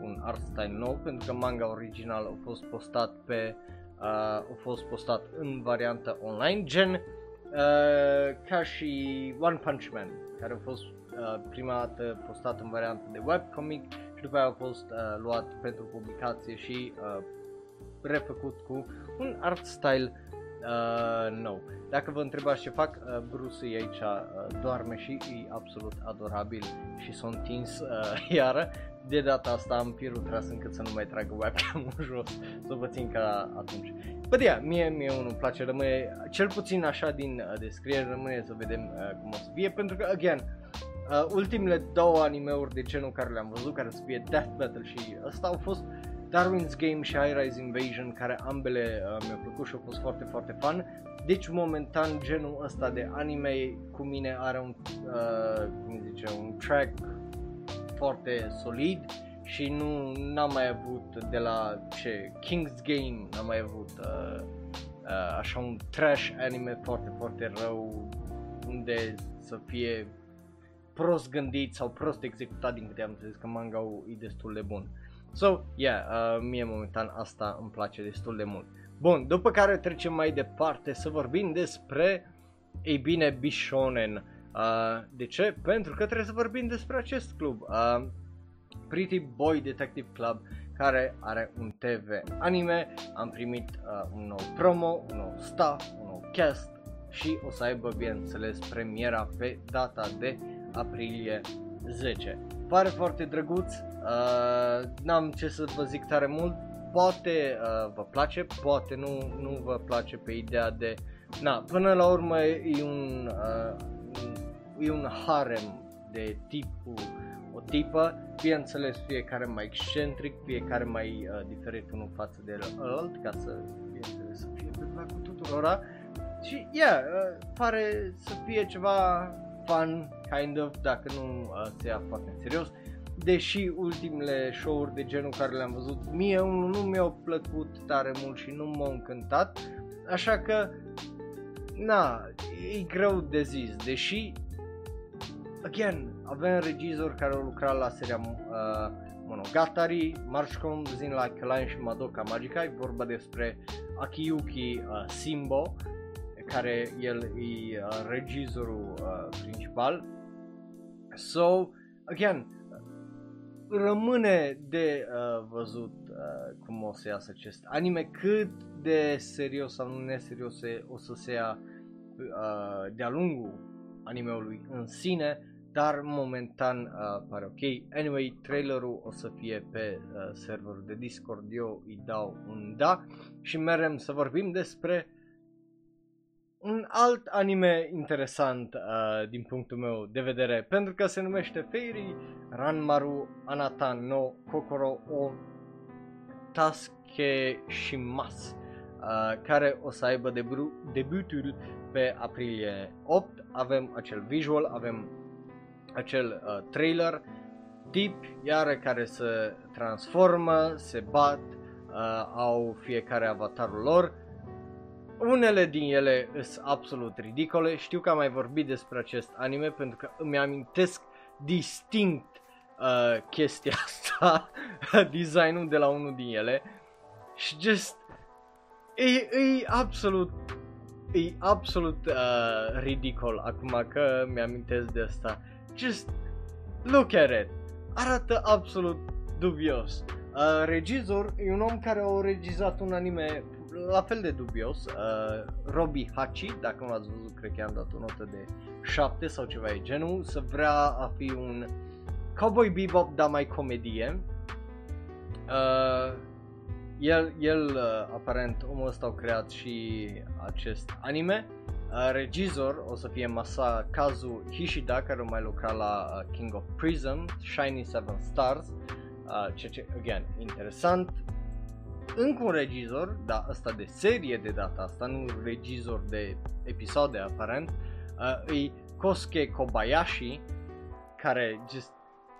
Speaker 1: un art style nou pentru că manga original a fost postat pe uh, a fost postat în variantă online gen uh, ca și One Punch Man care a fost uh, prima dată postat în variantă de webcomic și după aia a fost uh, luat pentru publicație și uh, refăcut cu un art style uh, nou. Dacă vă întrebați ce fac, uh, Bruce e aici uh, doarme și e absolut adorabil și s-a întins uh, iară. De data asta am pirul tras încât să nu mai tragă webcam jos, să vă țin ca atunci. Bă, yeah, mie, mie unul îmi place, rămâne, cel puțin așa din uh, descriere, rămâne să vedem uh, cum o să fie, pentru că, again, uh, ultimele două animeuri de genul care le-am văzut, care să fie Death Battle și ăsta au fost Darwin's Game și High Rise Invasion, care ambele uh, mi-au plăcut și au fost foarte, foarte fun. Deci, momentan, genul ăsta de anime cu mine are un, uh, cum zice, un track foarte solid și nu n-am mai avut de la ce King's Game n-am mai avut uh, uh, așa un trash anime foarte foarte rău unde să fie prost gândit sau prost executat din câte am înțeles că manga e destul de bun. So, yeah, uh, mie momentan asta îmi place destul de mult. Bun, după care trecem mai departe să vorbim despre, ei bine, Bishonen. Uh, de ce? Pentru că trebuie să vorbim despre acest club. Uh, Pretty Boy Detective Club care are un TV anime, am primit uh, un nou promo, un nou staff, un nou cast și o să aibă bineînțeles premiera pe data de aprilie 10. Pare foarte drăguț, uh, n-am ce să vă zic tare mult, poate uh, vă place, poate nu, nu vă place pe ideea de... Na, până la urmă e un, uh, e un harem de tipul o tipă, bineînțeles fiecare mai excentric, fiecare mai uh, diferit unul față de alt, ca să, bineînțeles, să fie pe placul tuturora. Și, yeah, uh, pare să fie ceva fun, kind of, dacă nu uh, se ia foarte în serios. Deși ultimele show-uri de genul care le-am văzut, mie unul nu mi-au plăcut tare mult și nu m-au încântat, așa că, na, e greu de zis, deși again, avem regizori care au lucrat la seria uh, Monogatari, Marshcom, Zin la Kalain și Madoka Magica, e vorba despre Akiyuki uh, Simbo, care el e uh, regizorul uh, principal. So, again, rămâne de uh, văzut uh, cum o să iasă acest anime, cât de serios sau neserios o să se ia uh, de-a lungul animeului în sine, dar momentan uh, pare ok. Anyway, trailerul o să fie pe uh, serverul de Discord, eu îi dau un da și merem să vorbim despre un alt anime interesant uh, din punctul meu de vedere, pentru că se numește Fairy Ranmaru Anatan no Kokoro o Tasukeshimasu, uh, care o să aibă debu- debutul pe aprilie 8. Avem acel visual, avem acel uh, trailer, tip iară care se transformă, se bat, uh, au fiecare avatarul lor. Unele din ele sunt absolut ridicole, știu că am mai vorbit despre acest anime pentru că îmi amintesc distinct uh, chestia asta, designul de la unul din ele. Și just e, e absolut e absolut uh, ridicol. Acum că mi-amintesc de asta just look at it. Arată absolut dubios. Uh, regizor e un om care a regizat un anime la fel de dubios, uh, Robbie Hachi, dacă nu l-ați văzut, cred că i-am dat o notă de 7 sau ceva de genul, să vrea a fi un Cowboy Bebop, dar mai comedie. Uh, el, el uh, aparent, omul ăsta a creat și acest anime Uh, regizor o să fie Masakazu Hishida, care a mai lucrat la uh, King of Prism, Shiny Seven Stars, uh, ceea ce, again, interesant. Încă un regizor, da, ăsta de serie de data asta, nu regizor de episoade aparent, uh, e Kosuke Kobayashi, care just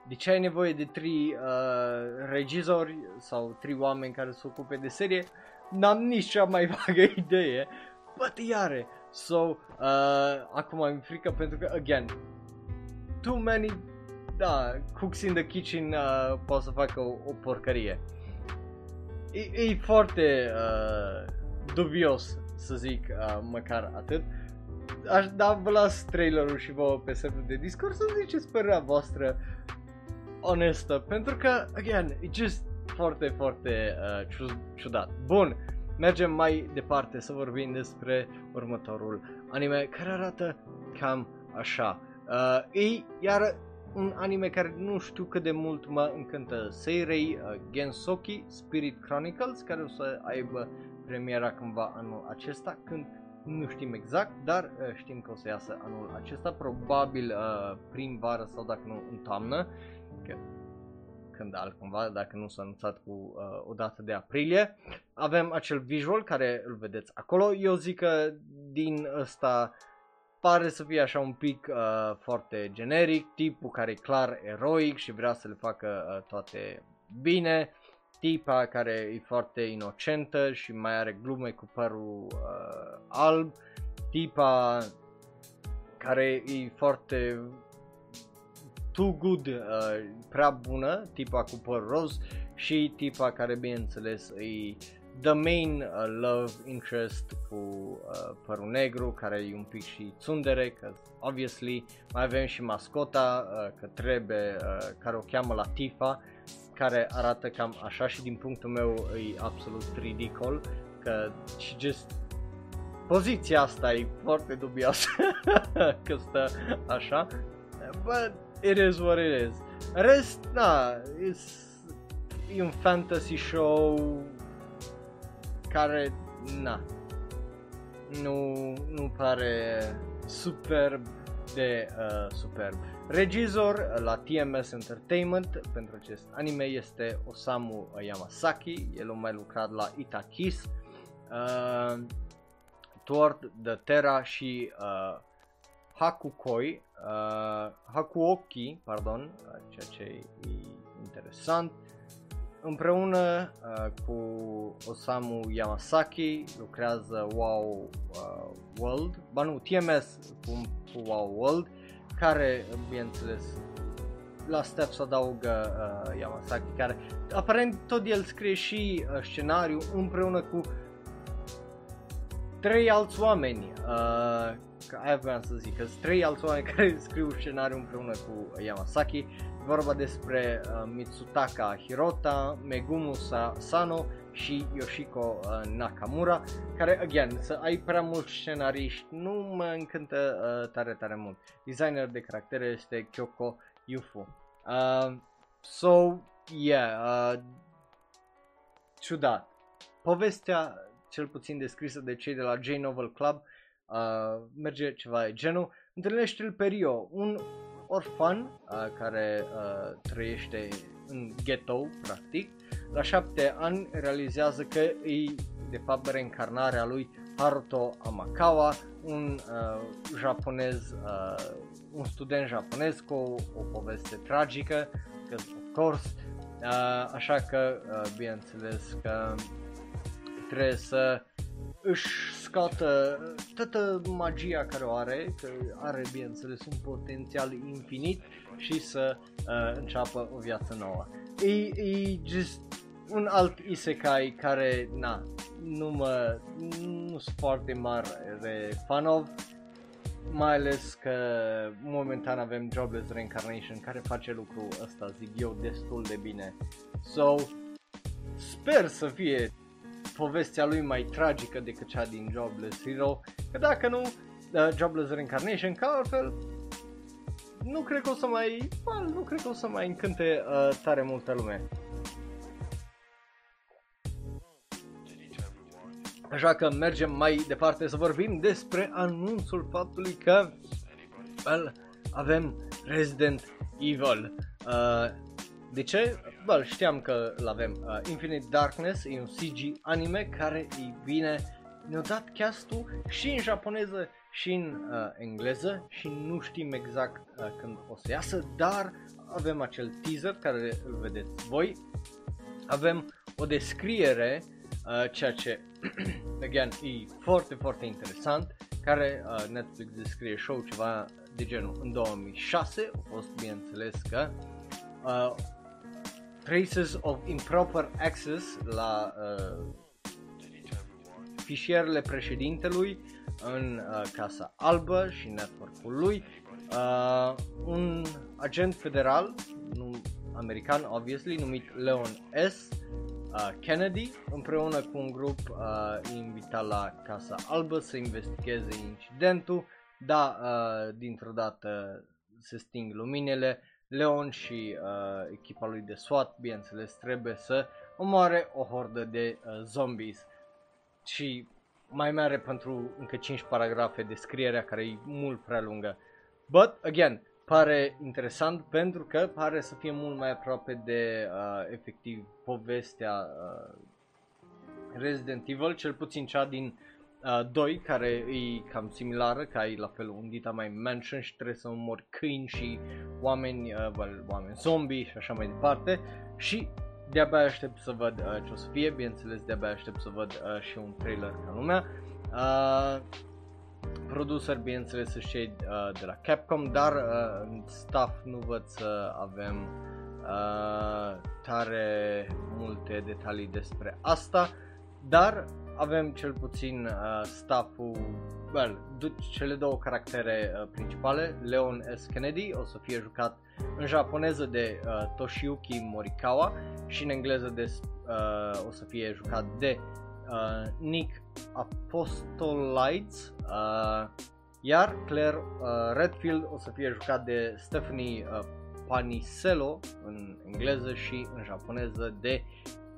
Speaker 1: de ce ai nevoie de trei uh, regizori sau trei oameni care se ocupe de serie, n-am nici cea mai vagă idee, bă, iare. So, uh, acum am frică pentru că, again, too many, da, cooks in the kitchen uh, pot să facă o, o porcărie. E, e foarte uh, dubios să zic uh, măcar atât. Aș da vă las trailerul și vouă pe serverul de Discord să ziceți părerea voastră onestă, pentru că, again, e just foarte, foarte uh, ciudat. Bun, mergem mai departe să vorbim despre următorul anime care arată cam așa. Uh, e iar un anime care nu știu cât de mult mă încântă. Seirei uh, Gensoki Spirit Chronicles, care o să aibă premiera cândva anul acesta, când nu știm exact, dar uh, știm că o să iasă anul acesta, probabil uh, prin vară sau dacă nu în toamnă, că când altcumva, dacă nu s-a anunțat cu uh, o dată de aprilie. Avem acel visual care îl vedeți acolo. Eu zic că din ăsta pare să fie așa un pic uh, foarte generic, tipul care e clar eroic și vrea să le facă uh, toate bine, tipa care e foarte inocentă și mai are glume cu părul uh, alb, tipa care e foarte too good, uh, prea bună, tipa cu păr roz și tipa care bineînțeles e the main uh, love interest cu uh, părul negru care e un pic și tsundere, că obviously mai avem și mascota uh, că trebuie, uh, care o cheamă Latifa, care arată cam așa și din punctul meu e absolut ridicol, că și just poziția asta e foarte dubioasă că stă așa, but it is what it is. Rest, na, e un fantasy show care, na, nu, nu pare superb de uh, superb. Regizor la TMS Entertainment pentru acest anime este Osamu Yamasaki, el a mai lucrat la Itakis, uh, Toward the Terra și uh, Hakukoi, uh, Hakuoki, pardon, uh, ceea ce e interesant, împreună uh, cu Osamu Yamasaki lucrează Wow uh, World, ba nu, TMS cu, cu Wow World, care, bineînțeles, la Step se adaugă uh, Yamasaki, care aparent tot el scrie și uh, scenariu împreună cu trei alți oameni, uh, aia vreau să zic, că sunt trei alți oameni care scriu scenariu împreună cu Yamasaki, vorba despre uh, Mitsutaka Hirota, Megumu Sano și Yoshiko uh, Nakamura, care, again, să ai prea mulți scenariști nu mă încântă uh, tare, tare mult. Designer de caractere este Kyoko Yufu. Uh, so, yeah, uh, ciudat. Povestea, cel puțin descrisă de cei de la J-Novel Club, uh, merge ceva genul. Întâlnește-l pe Rio, un orfan uh, care uh, trăiește în ghetto, practic. La șapte ani realizează că e de fapt reîncarnarea lui Haruto Amakawa, un uh, japonez, uh, un student japonez cu o, o poveste tragică, că, of course, uh, așa că, uh, bineînțeles că trebuie să își scoată toată magia care o are, că are bineînțeles un potențial infinit și să uh, înceapă o viață nouă. E, e just un alt isekai care, na, nu mă, nu sunt foarte mare fan of, mai ales că momentan avem Jobless Reincarnation care face lucrul ăsta, zic eu, destul de bine. So, sper să fie povestea lui mai tragică decât cea din Jobless Hero, că dacă nu, uh, Jobless Reincarnation, ca altfel, nu cred că o să mai, well, nu cred că o să mai încânte uh, tare multă lume. Așa că mergem mai departe să vorbim despre anunțul faptului că well, avem Resident Evil. Uh, de ce? Bă, știam că l avem. Uh, Infinite Darkness e un CG anime care, e bine, ne-a dat castul și în japoneză și în uh, engleză și nu știm exact uh, când o să iasă, dar avem acel teaser care îl vedeți voi. Avem o descriere, uh, ceea ce, again, e foarte, foarte interesant, care uh, Netflix descrie show ceva de genul în 2006, a fost bineînțeles că uh, traces of improper access la uh, fișierele președintelui în uh, Casa Albă și network-ul lui. Uh, un agent federal, nu, american, obviously, numit Leon S. Uh, Kennedy, împreună cu un grup uh, invitat la Casa Albă să investigheze incidentul. Da, uh, dintr-o dată se sting luminele. Leon și uh, echipa lui de SWAT, bineînțeles, trebuie să omoare o hordă de uh, zombies. Și mai mare pentru încă 5 paragrafe descrierea care e mult prea lungă. But, again, pare interesant pentru că pare să fie mult mai aproape de uh, efectiv povestea uh, Resident Evil, cel puțin cea din uh, 2, care e cam similară, ca e la fel un dita mai mansion și trebuie să omori câini și oameni, uh, well, oameni zombie și așa mai departe. Și de-abia aștept să văd uh, ce o să fie, bineînțeles de-abia aștept să văd uh, și un trailer ca lumea. Uh, producer, bineînțeles, și cei uh, de la Capcom, dar uh, în staff nu văd să avem uh, tare multe detalii despre asta, dar avem cel puțin uh, stafful, well, cele două caractere uh, principale, Leon S. Kennedy o să fie jucat în japoneză de uh, Toshiyuki Morikawa și în engleză de, uh, o să fie jucat de uh, Nick Apostolites, uh, iar Claire uh, Redfield o să fie jucat de Stephanie uh, Panisello în engleză și în japoneză de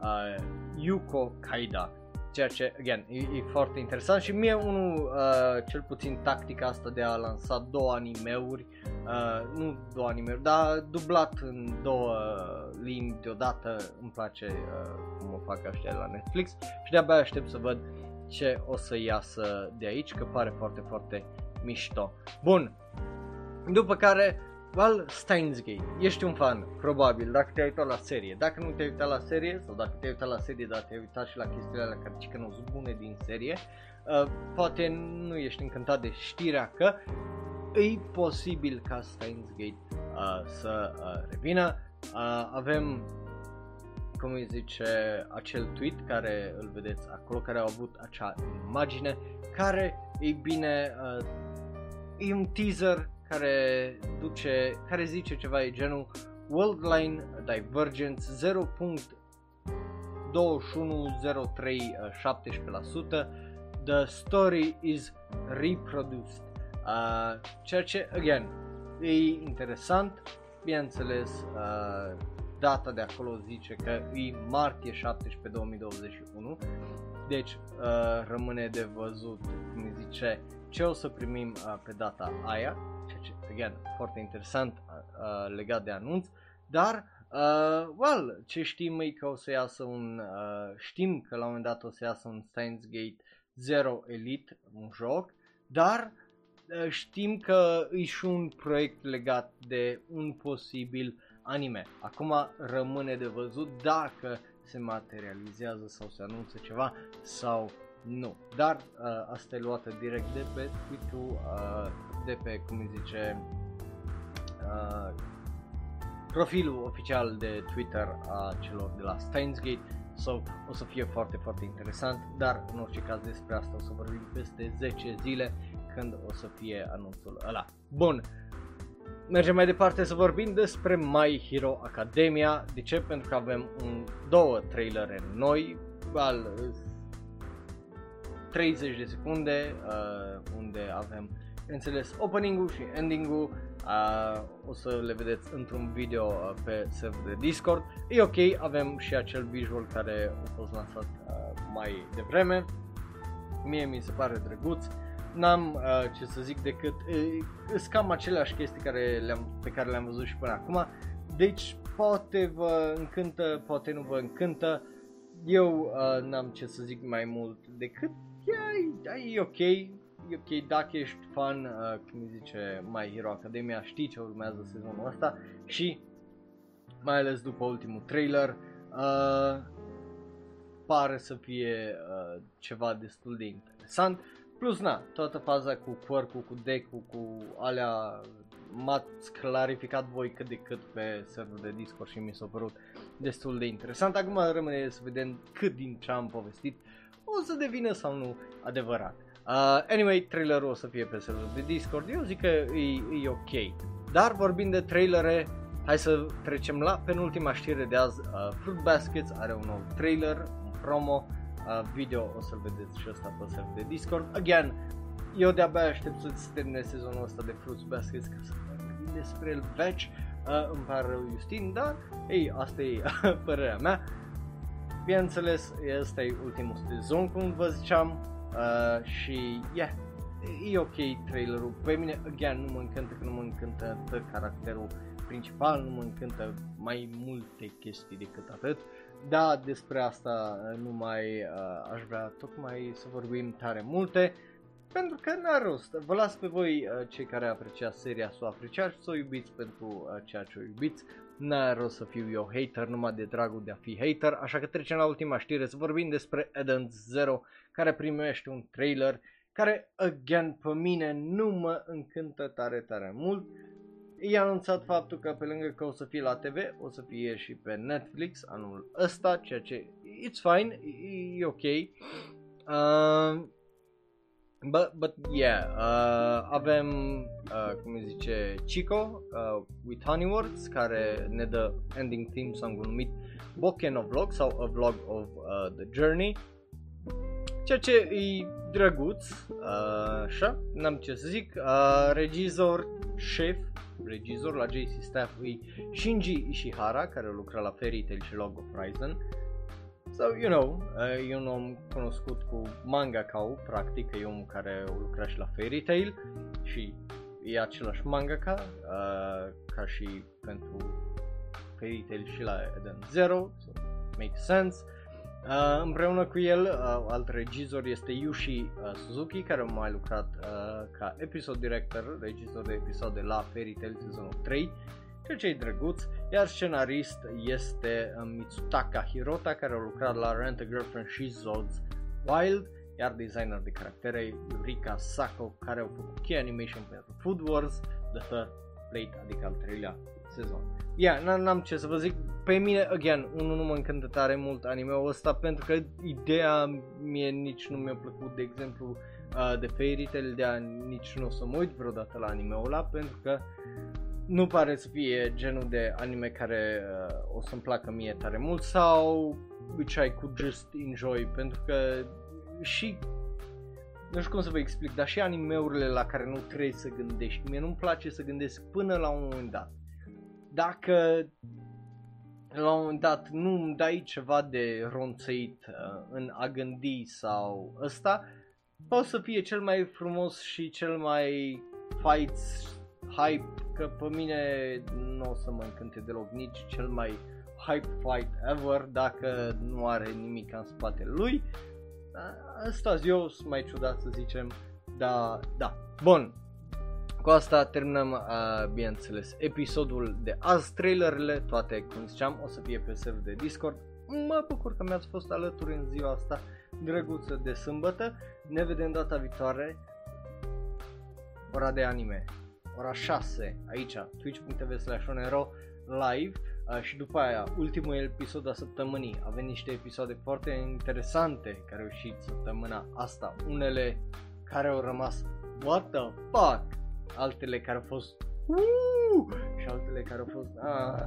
Speaker 1: uh, Yuko Kaida ceea ce, again, e, e foarte interesant și mie unul, uh, cel puțin tactica asta de a lansa două animeuri, uh, nu două animeuri, dar dublat în două limbi deodată, îmi place uh, cum o fac ăștia la Netflix și de-abia aștept să văd ce o să iasă de aici, că pare foarte, foarte mișto. Bun, după care Well, Steins Gate. Ești un fan, probabil, dacă te-ai uitat la serie. Dacă nu te-ai uitat la serie, sau dacă te-ai uitat la serie, dar te-ai uitat și la chestiile alea care zic că nu sunt bune din serie, uh, poate nu ești încântat de știrea că e posibil ca Steins Gate uh, să uh, revină. Uh, avem cum îi zice, acel tweet care îl vedeți acolo, care au avut acea imagine, care, ei bine, uh, e un teaser care duce, care zice ceva de genul Worldline Divergence 0.210317% The story is reproduced. Uh, ceea ce, again, e interesant, bineînțeles, uh, data de acolo zice că e martie 17 2021, deci uh, rămâne de văzut, cum zice, ce o să primim uh, pe data aia again, foarte interesant uh, legat de anunț, dar Uh, well, ce știm e că o să iasă un, uh, știm că la un moment dat o să iasă un Steins Gate 0 Elite, un joc, dar uh, știm că e și un proiect legat de un posibil anime. Acum rămâne de văzut dacă se materializează sau se anunță ceva sau nu. Dar uh, asta e luată direct de pe tweet-ul uh, de pe, cum îi zice, uh, profilul oficial de Twitter a celor de la Steins Gate so, o să fie foarte, foarte interesant, dar în orice caz despre asta o să vorbim peste 10 zile când o să fie anunțul ăla. Bun, mergem mai departe să vorbim despre My Hero Academia. De ce? Pentru că avem un, două trailere noi, al 30 de secunde, uh, unde avem bineînțeles opening-ul și ending-ul uh, o să le vedeți într-un video uh, pe server de Discord. E ok, avem și acel visual care a fost lansat uh, mai devreme. Mie mi se pare drăguț. N-am uh, ce să zic decât uh, cam aceleași chestii care le-am, pe care le-am văzut și până acum. Deci poate vă încântă, poate nu vă încântă. Eu uh, n-am ce să zic mai mult decât yeah, e ok, e ok, dacă ești fan, uh, cum zice My Hero Academia, știi ce urmează sezonul ăsta și mai ales după ultimul trailer, uh, pare să fie uh, ceva destul de interesant. Plus, na, toată faza cu quirk cu deck cu alea m-ați clarificat voi cât de cât pe serverul de Discord și mi s-a părut destul de interesant. Acum rămâne să vedem cât din ce am povestit o să devină sau nu adevărat. Uh, anyway, trailerul o să fie pe serverul de Discord, eu zic că e, e ok. Dar vorbind de trailere, hai să trecem la penultima știre de azi. Uh, Fruit Baskets are un nou trailer, un promo, uh, video o să-l vedeți și ăsta pe serverul de Discord. Again, eu de-abia aștept să-ți termine sezonul ăsta de Fruits Baskets ca să vorbim despre el veci. Uh, îmi pare rău Justin, dar ei, asta e părerea mea. Bineînțeles, ăsta e ultimul sezon, cum vă ziceam, uh, și yeah, e ok trailerul. Pe mine, again, nu mă încântă că nu mă încântă caracterul principal, nu mă încântă mai multe chestii decât atât. Da, despre asta nu mai uh, aș vrea tocmai să vorbim tare multe. Pentru că n-are rost. Vă las pe voi uh, cei care apreciați seria să o apreciați și să o iubiți pentru uh, ceea ce o iubiți. N-are rost să fiu eu hater numai de dragul de a fi hater, așa că trecem la ultima știre să vorbim despre Eden Zero care primește un trailer care, again, pe mine nu mă încântă tare, tare mult. I-a anunțat faptul că pe lângă că o să fie la TV, o să fie și pe Netflix anul ăsta, ceea ce it's fine, e, e ok. Uh, But, but yeah, uh, avem, uh, cum îi zice, Chico uh, with Honeywords care ne dă ending theme song numit Boken of Vlog sau A Vlog of uh, the Journey. Ceea ce e drăguț, uh, așa, n-am ce să zic, uh, regizor, șef, regizor la JC Staff e Shinji Ishihara care lucra la Fairy Tail și Log of Horizon. So, you know, uh, e un om cunoscut cu manga kau, practic, e un care a lucrat și la Fairy Tail și e același mangaka uh, ca și pentru Fairy Tail și la Eden Zero, so makes sense. Uh, împreună cu el, uh, alt regizor este Yushi uh, Suzuki, care a mai lucrat uh, ca episod director, regizor de episoade la Fairy Tail sezonul 3 ceea ce e drăguț, iar scenarist este uh, Mitsutaka Hirota care a lucrat la Rent a Girlfriend și Zod's Wild, iar designer de caractere Yurika Sako care au făcut key animation pentru Food Wars, The Third Plate, adică al treilea sezon. Yeah, n-am ce să vă zic, pe mine, again, unul nu mă încântă tare mult anime-ul ăsta pentru că ideea mie nici nu mi-a plăcut, de exemplu, uh, de Fairy Tail, de a nici nu o să mă uit vreodată la anime-ul ăla pentru că nu pare să fie genul de anime care uh, o să-mi placă mie tare mult sau which I could just enjoy pentru că și nu știu cum să vă explic, dar și animeurile la care nu trebuie să gândești. Mie nu-mi place să gândesc până la un moment dat. Dacă la un moment dat nu îmi dai ceva de ronțăit uh, în a gândi sau ăsta, poate să fie cel mai frumos și cel mai fights hype, că pe mine nu o să mă încânte deloc nici cel mai hype fight ever dacă nu are nimic în spatele lui. Asta eu sunt mai ciudat să zicem, dar da. Bun, cu asta terminăm, uh, bineînțeles, episodul de azi, trailerele, toate, cum ziceam, o să fie pe server de Discord. Mă bucur că mi-ați fost alături în ziua asta drăguță de sâmbătă. Ne vedem data viitoare. Ora de anime ora 6 aici, twitch.tv slash live uh, și după aia ultimul episod a săptămânii. Avem niște episoade foarte interesante care au ieșit săptămâna asta. Unele care au rămas what the fuck, altele care au fost uh, și altele care au fost ah.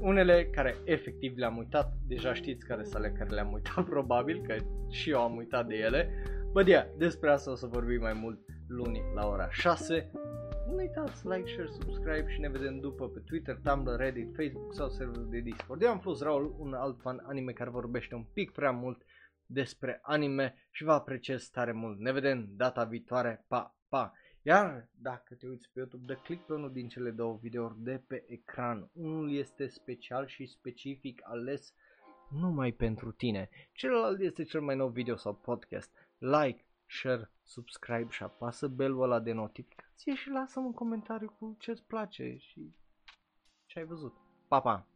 Speaker 1: unele care efectiv le-am uitat, deja știți care sunt ale care le-am uitat probabil, că și eu am uitat de ele. Bă, yeah, despre asta o să vorbim mai mult luni la ora 6. Nu uitați like, share, subscribe și ne vedem după pe Twitter, Tumblr, Reddit, Facebook sau serverul de Discord. Eu am fost Raul, un alt fan anime care vorbește un pic prea mult despre anime și vă apreciez tare mult. Ne vedem data viitoare, pa, pa! Iar dacă te uiți pe YouTube, dă click pe unul din cele două videouri de pe ecran. Unul este special și specific ales numai pentru tine. Celălalt este cel mai nou video sau podcast. Like, share, subscribe și apasă belul ăla de notificație și lasă un comentariu cu ce-ți place și ce ai văzut. Pa, pa!